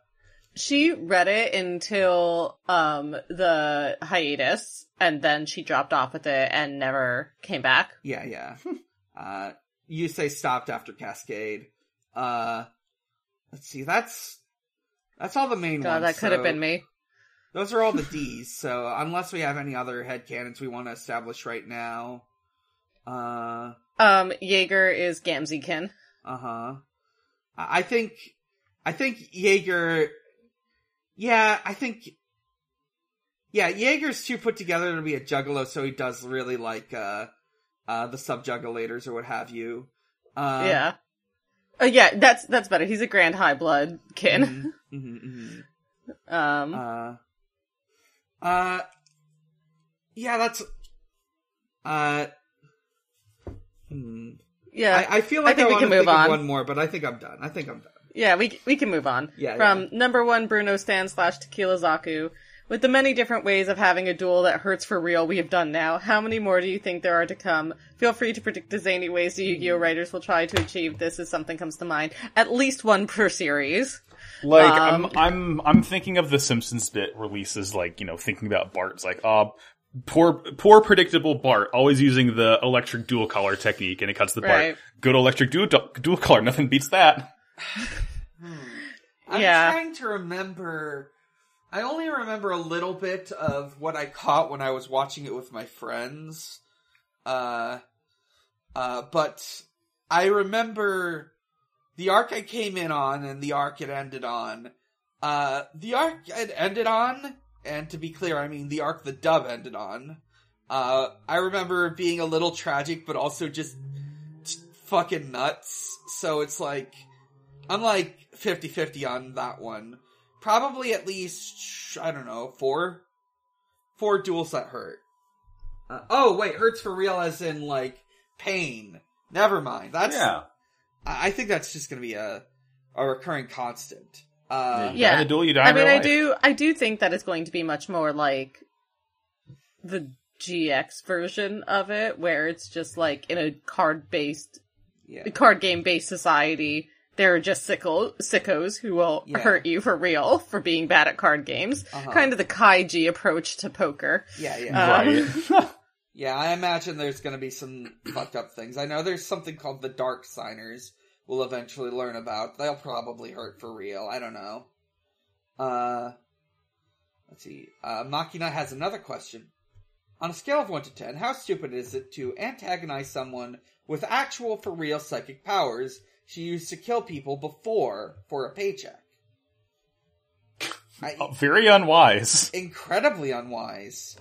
She read it until um the hiatus and then she dropped off with it and never came back. yeah, yeah. uh, you say stopped after Cascade. Uh, let's see. That's that's all the main God, ones. that could have been me. Those are all the D's. So unless we have any other headcanons we want to establish right now, uh, Um, Jaeger is Gamzeekin. Uh huh. I think, I think Jaeger. Yeah, I think. Yeah, Jaeger's too put together to be a juggalo, so he does really like uh, uh, the subjugulators or what have you. Uh, yeah. Oh yeah, that's that's better. He's a grand high blood kin. mhm, mhm, mhm. Um, Uh, Uh, yeah, that's. Uh, hmm. Yeah, I, I feel like I, think we can move on. one more, but I think I'm done. I think I'm done. Yeah, we we can move on. Yeah, From yeah. number one Bruno Stan slash Tequila Zaku. With the many different ways of having a duel that hurts for real we have done now, how many more do you think there are to come? Feel free to predict the zany ways the Yu-Gi-Oh writers will try to achieve this if something comes to mind. At least one per series. Like Um, I'm I'm I'm thinking of the Simpsons bit releases like, you know, thinking about Bart's like, uh poor poor predictable Bart, always using the electric duel collar technique and it cuts the Right. Bart. Good electric duel duel collar, nothing beats that. I'm Yeah. trying to remember. I only remember a little bit of what I caught when I was watching it with my friends. Uh, uh, but I remember the arc I came in on and the arc it ended on. Uh, the arc it ended on, and to be clear, I mean the arc the dub ended on. Uh, I remember being a little tragic, but also just t- fucking nuts. So it's like, I'm like 50-50 on that one. Probably at least, I don't know, four? Four duels that hurt. Uh, oh, wait, hurts for real as in, like, pain. Never mind. That's, I I think that's just gonna be a, a recurring constant. Uh, You Yeah. die in a duel, you die I mean, I life. do, I do think that it's going to be much more like the GX version of it, where it's just like in a card based, yeah. card game based society. There are just sickle, sickos who will Yeah. hurt you for real for being bad at card games. Uh-huh. Kind of the Kaiji approach to poker. Yeah, yeah. Um, Right. Yeah, I imagine there's gonna be some fucked up things. I know there's something called the Dark Signers we'll eventually learn about. They'll probably hurt for real. I don't know. Uh, let's see. Uh, Machina has another question. On a scale of 1 to 10, how stupid is it to antagonize someone with actual for real psychic powers she used to kill people before for a paycheck? I, Oh, Very unwise. incredibly unwise.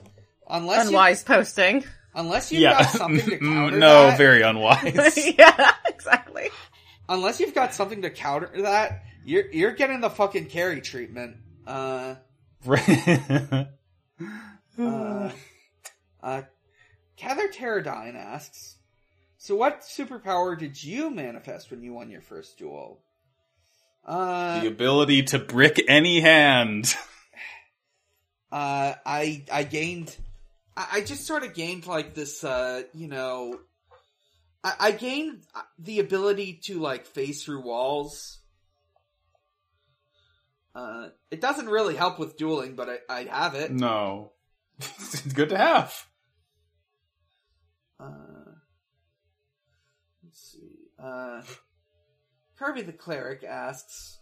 Unless you unwise posting. Unless you've Yeah. got something to counter no, that, very unwise. yeah, exactly. unless you've got something to counter that, you're you're getting the fucking Carrie treatment. Uh, Right. uh, uh, Cather Pterodine asks, "So what superpower did you manifest when you won your first duel?" Uh, the ability to brick any hand. uh, I I gained, I, I just sort of gained like this, uh, you know, I, I gained the ability to like face through walls. Uh, it doesn't really help with dueling, but I, I have it. No. it's good to have. Uh. Uh, Kirby the Cleric asks,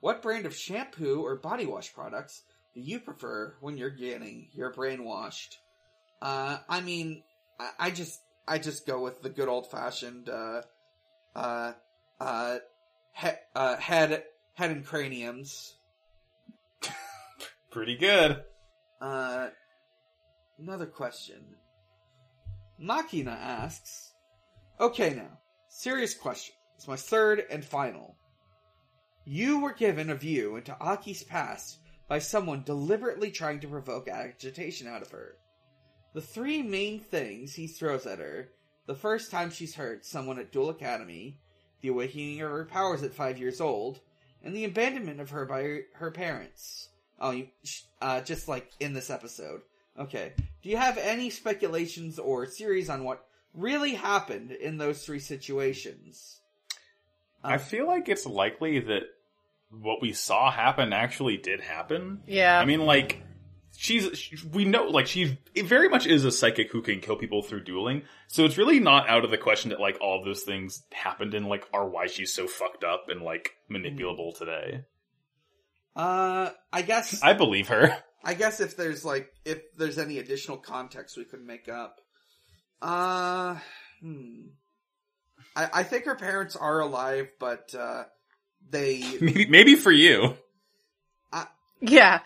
"What brand of shampoo or body wash products do you prefer when you're getting your brainwashed?" Uh, I mean, I, I just I just go with the good old fashioned uh, uh, uh, he, uh, head head and craniums. Pretty good. Uh, another question. Machina asks, Okay now, serious question. It's my third and final. You were given a view into Aki's past by someone deliberately trying to provoke agitation out of her. The three main things he throws at her the first time she's hurt someone at Duel Academy, the awakening of her powers at five years old, and the abandonment of her by her, her parents. Oh, you, uh, just like in this episode. Okay. Do you have any speculations or theories on what really happened in those three situations? I feel like it's likely that what we saw happen actually did happen. Yeah. I mean, like, she's, she, we know, like, she it very much is a psychic who can kill people through dueling. So it's really not out of the question that, like, all those things happened and, like, are why she's so fucked up and, like, manipulable today. Uh, I guess I believe her. I guess if there's like if there's any additional context we could make up. Uh, hmm. I I think her parents are alive, but uh, they maybe, maybe for you. yeah.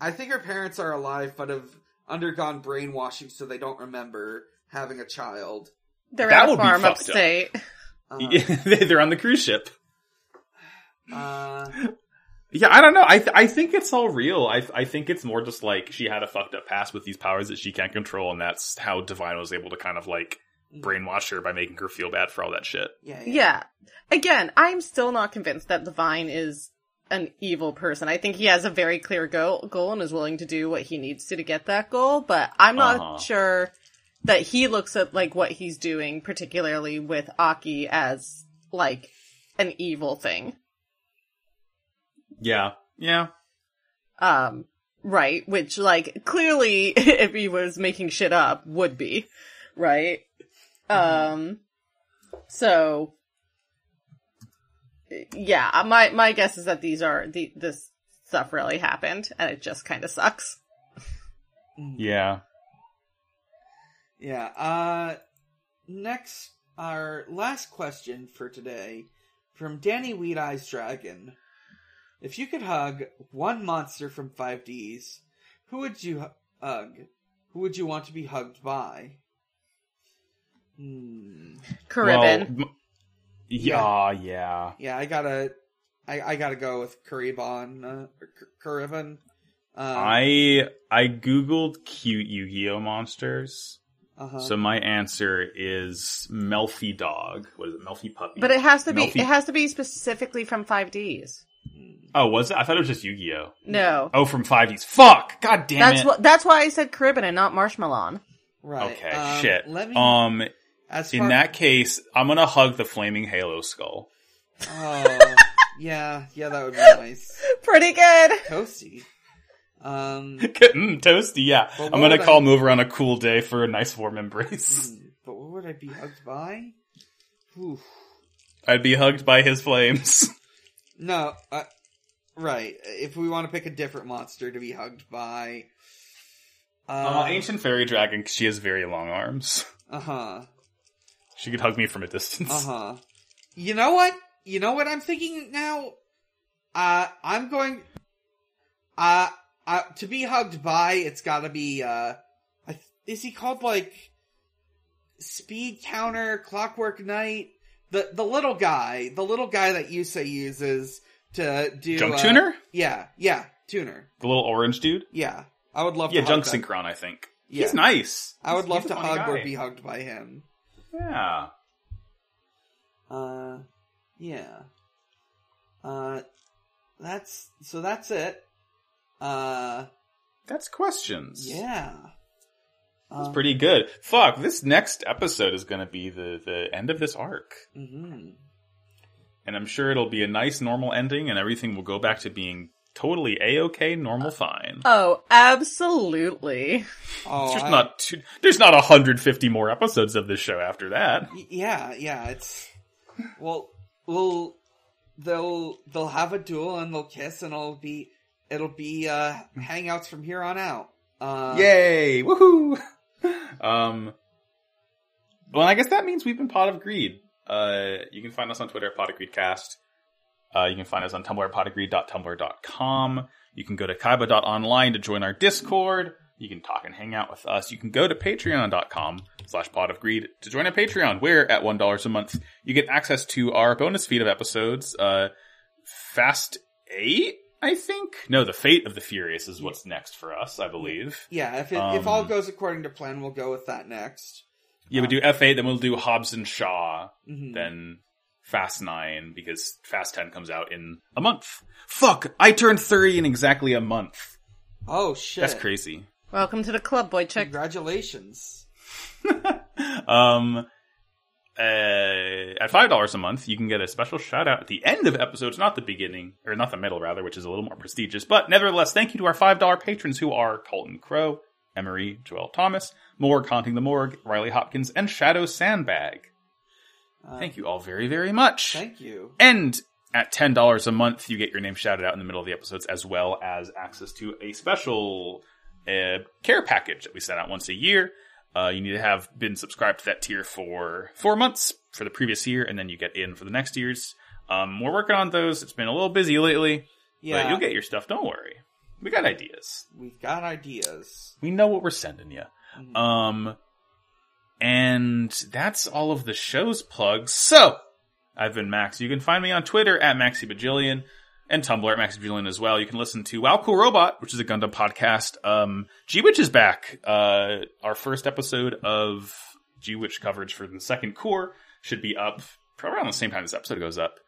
I think her parents are alive, but have undergone brainwashing, so they don't remember having a child. They're That at a farm fucked up. upstate. Uh, They're on the cruise ship. uh, Yeah, I don't know. I th- I think it's all real. I I think it's more just like she had a fucked up past with these powers that she can't control, and that's how Divine was able to kind of like brainwash her by making her feel bad for all that shit. Yeah, Yeah. Again, I'm still not convinced that Divine is an evil person. I think he has a very clear goal, goal and is willing to do what he needs to to get that goal, but I'm not Uh-huh. sure that he looks at like what he's doing, particularly with Aki, as like an evil thing. Yeah, yeah. Um, right, which like clearly if he was making shit up would be, right? Um, so yeah, my my guess is that these are the this stuff really happened and it just kind of sucks. Yeah. Yeah. Uh, next, our last question for today from Danny Weed Eyes Dragon. If you could hug one monster from 5Ds, who would you hu- hug? Who would you want to be hugged by? Hmm. Caribbean. Well, m- yeah, yeah. Yeah, I gotta, I, I gotta go with Kuribon, uh, Kur- Kuriban. Um, I I googled cute Yu-Gi-Oh monsters. uh-huh. So my answer is Melffy dog. What is it? Melffy puppy. but it has to be it has to be specifically from 5Ds. Oh, was it? I thought it was just Yu-Gi-Oh. No. Oh, from 5Ds. Fuck! God damn That's it. what that's why I said Caribbean and not Marshmallon. right. okay, um, shit. Let me. um, as in that case, I'm gonna hug the flaming Halo skull. Oh, yeah, yeah, that would be nice. Pretty good. Toasty. Um, mm, toasty, yeah. I'm gonna call I- him over on a cool day for a nice warm embrace. hmm, but what would I be hugged by? Oof. I'd be hugged by his flames. No, uh, right. If we want to pick a different monster to be hugged by, Uh, uh, ancient fairy dragon, 'cause she has very long arms. uh huh, She could hug me from a distance. uh huh. You know what? You know what I'm thinking now? Uh, I'm going. Uh, uh, to be hugged by, it's got to be. Uh, I, is he called like Speed Counter, Clockwork Knight? The the little guy, the little guy that Yusei uses to do Junk uh, tuner? Yeah, yeah, tuner. The little orange dude? Yeah, I would love Yeah, to Junk. Synchron, I think. Yeah. He's nice. I would He's- love he's to hug or be hugged by him. Yeah. Uh, yeah. Uh, that's so. That's it. Uh, That's questions. yeah. That's Um, pretty good. Fuck, this next episode is gonna be the, the end of this arc. hmm And I'm sure it'll be a nice normal ending and everything will go back to being totally a-okay, normal fine. Oh, absolutely. Oh, there's I- not two, there's not 150 more episodes of this show after that. Yeah, yeah. It's well, well, they'll they'll have a duel and they'll kiss and it'll be it'll be uh hangouts from here on out. Uh, Yay! Woohoo! Um, well, I guess that means we've been Pot of Greed. Uh, you can find us on Twitter at Pot of Greedcast. Uh, you can find us on Tumblr at potofgreed.tumblr.com. You can go to kaiba.online to join our Discord. You can talk and hang out with us. You can go to patreon.com slash pot of greed to join our Patreon, where at $1 a month, you get access to our bonus feed of episodes. Uh, Fast 8, I think? No, The Fate of the Furious is what's next for us, I believe. yeah. If it, if Um, all goes according to plan, we'll go with that next. Yeah, we do F8, then we'll do Hobbs and Shaw, Mhm. then Fast 9, because Fast 10 comes out in a month. Fuck! I turned 30 in exactly a month. Oh shit! That's crazy. Welcome to the club, boy Check. Congratulations. um, uh, at $5 a month, you can get a special shout out at the end of episodes, not the beginning, or not the middle, rather, which is a little more prestigious. But nevertheless, thank you to our $5 patrons who are Colton Crow, Emery, Joel Thomas, Morg Haunting the Morgue, Riley Hopkins, and Shadow Sandbag. Uh, Thank you all very, very much. Thank you. And at $10 a month, you get your name shouted out in the middle of the episodes, as well as access to a special uh, care package that we send out once a year. Uh, you need to have been subscribed to that tier for four months for the previous year, and then you get in for the next year's. Um, we're working on those. It's been a little busy lately, Yeah, but you'll get your stuff. Don't worry. We got ideas. we've got ideas. We know what we're sending you. Mhm. Um, and that's all of the show's plugs. So, I've been Max. You can find me on Twitter at Maxi Bajillion. And Tumblr at Max Julian as well. You can listen to Wow Cool Robot, which is a Gundam podcast. Um, G Witch is back. Uh, our first episode of G Witch coverage for the second core should be up probably around the same time this episode goes up.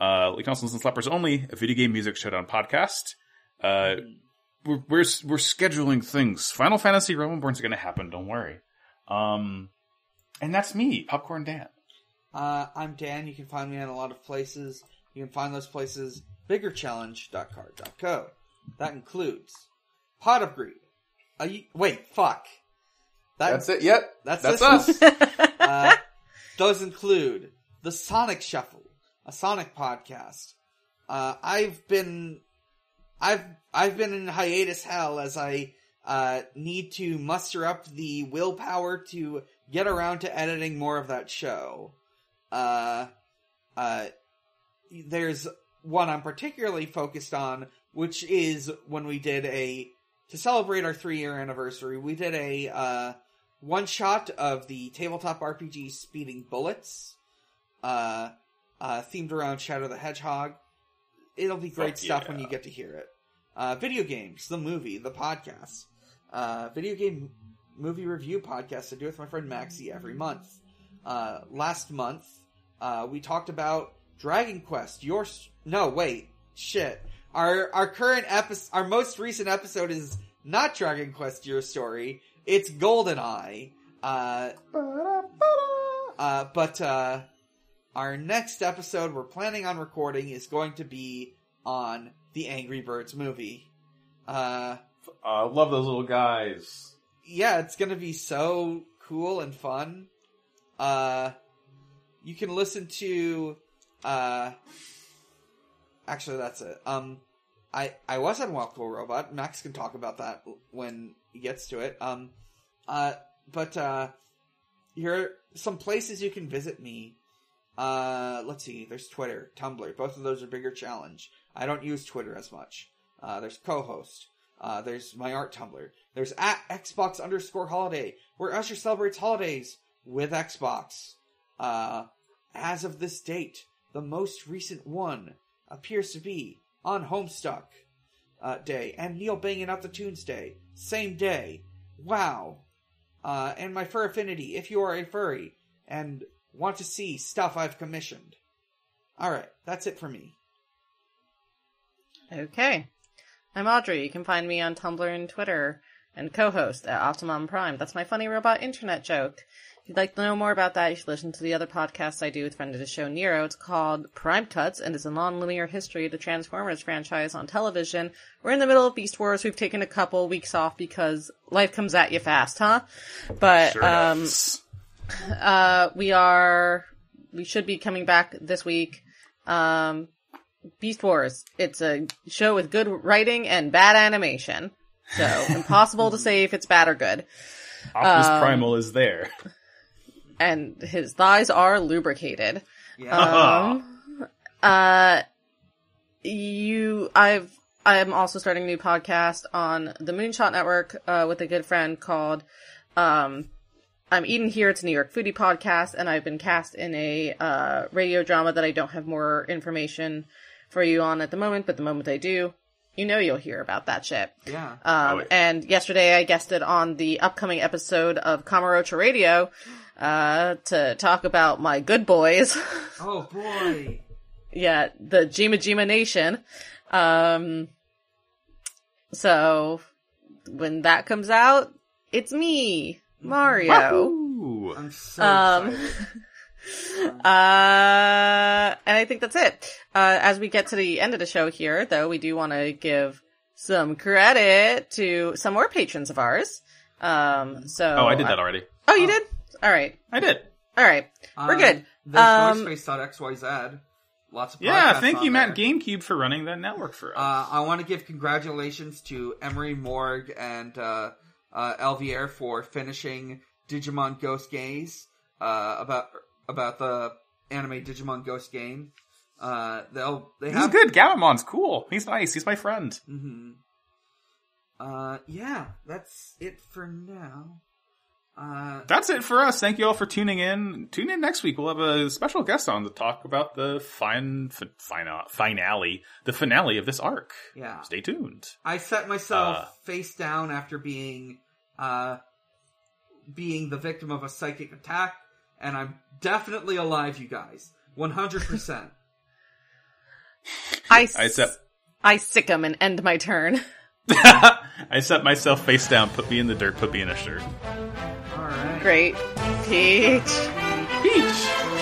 Uh, you can also listen to Sleepers Only, a video game music showdown podcast. Uh, we're, we're, we're scheduling things. Final Fantasy is going to happen. Don't worry. Um, and that's me, Popcorn Dan. Uh, I'm Dan. You can find me in a lot of places. You can find those places biggerchallenge.carrd.co. That includes Pot of Greed. Uh, you, wait, fuck. That, it. Yep. That's, That's us. Uh, those include the Sonic Shuffle, a Sonic podcast. Uh, I've been, I've, I've been in hiatus hell as I, uh, need to muster up the willpower to get around to editing more of that show. Uh, uh, there's one I'm particularly focused on, which is when we did a, to celebrate our three year anniversary, we did a, uh, one shot of the tabletop RPG Speeding Bullets, uh, uh, themed around Shadow the Hedgehog. It'll be great Fuck stuff when you get to hear it. Uh, video games, the movie, the podcast, uh, video game movie review podcast I do with my friend Maxie every month. Uh, last month, uh, we talked about Dragon Quest. Your s- no, wait, shit. Our our current episode, our most recent episode is not Dragon Quest Your Story. It's GoldenEye. Uh, uh, but uh, our next episode we're planning on recording is going to be on the Angry Birds movie. Uh, uh, love those little guys. yeah, it's gonna be so cool and fun. Uh, you can listen to, uh, actually that's it. Um, I, I was on Walkable Robot. Max can talk about that when he gets to it. Um, uh, but, uh, here are some places you can visit me. Uh, let's see, there's Twitter, Tumblr. Both of those are bigger challenge. I don't use Twitter as much. Uh, there's co-host. Uh, there's my art Tumblr. There's at Xbox underscore holiday, where Usher celebrates holidays with Xbox. Uh, as of this date, the most recent one appears to be on Homestuck uh, Day and Neil banging out the tunes day, same day. Wow. Uh, and my fur affinity, if you are a furry and want to see stuff I've commissioned. Alright, that's it for me. Okay. I'm Audrey. You can find me on Tumblr and Twitter and co-host at Optimum Prime. That's my funny robot internet joke. If you'd like to know more about that, you should listen to the other podcasts I do with friend of the show Nero. It's called Prime Cuts and it's a non-linear history of the Transformers franchise on television. We're in the middle of Beast Wars. We've taken a couple weeks off because life comes at you fast, huh? But Sure um, uh, we are, we should be coming back this week. Um, Beast Wars. It's a show with good writing and bad animation. So, impossible to say if it's bad or good. Optimus um, Primal is there. And his thighs are lubricated. Yeah. Um, uh, you, I've, I'm also starting a new podcast on the Moonshot Network, uh, with a good friend called, um, I'm eating here. It's a New York foodie podcast, and I've been cast in a, uh, radio drama that I don't have more information for you on at the moment, but the moment I do, you know you'll hear about that shit. yeah. Um, Oh, yeah. and yesterday I guested on the upcoming episode of Kamarocha Radio, uh, to talk about my good boys. oh boy. yeah, the Jima Jima Nation. Um, so when that comes out, it's me, Mario. Ooh. I'm so Um, excited. Uh, and I think that's it. Uh, as we get to the end of the show here, though, we do want to give some credit to some more patrons of ours. Um, so. Oh, I did that already. Oh, you did? Alright. I did. Alright. We're Um, good. There's Um, noisespace.xyz. Lots of Yeah, thank on you, Matt there. GameCube, for running that network for us. Uh, I want to give congratulations to Emery Morg and uh, uh, Elvier for finishing Digimon Ghost Game uh, about about the anime Digimon Ghost game. Uh, they'll they He's have good. Gamamon's cool. He's nice. He's my friend. hmm Uh, yeah, that's it for now. Uh, That's it for us. Thank you all for tuning in. Tune in next week. We'll have a special guest on to talk about the fine, f- fina- finale, the finale of this arc. yeah. Stay tuned. I set myself Uh, face down after being, uh, being the victim of a psychic attack, and I'm definitely alive, you guys. 100%. I, I s- set- I him and end my turn. I set myself face down, put me in the dirt, put me in a shirt. Alright. Great. Peach. Peach!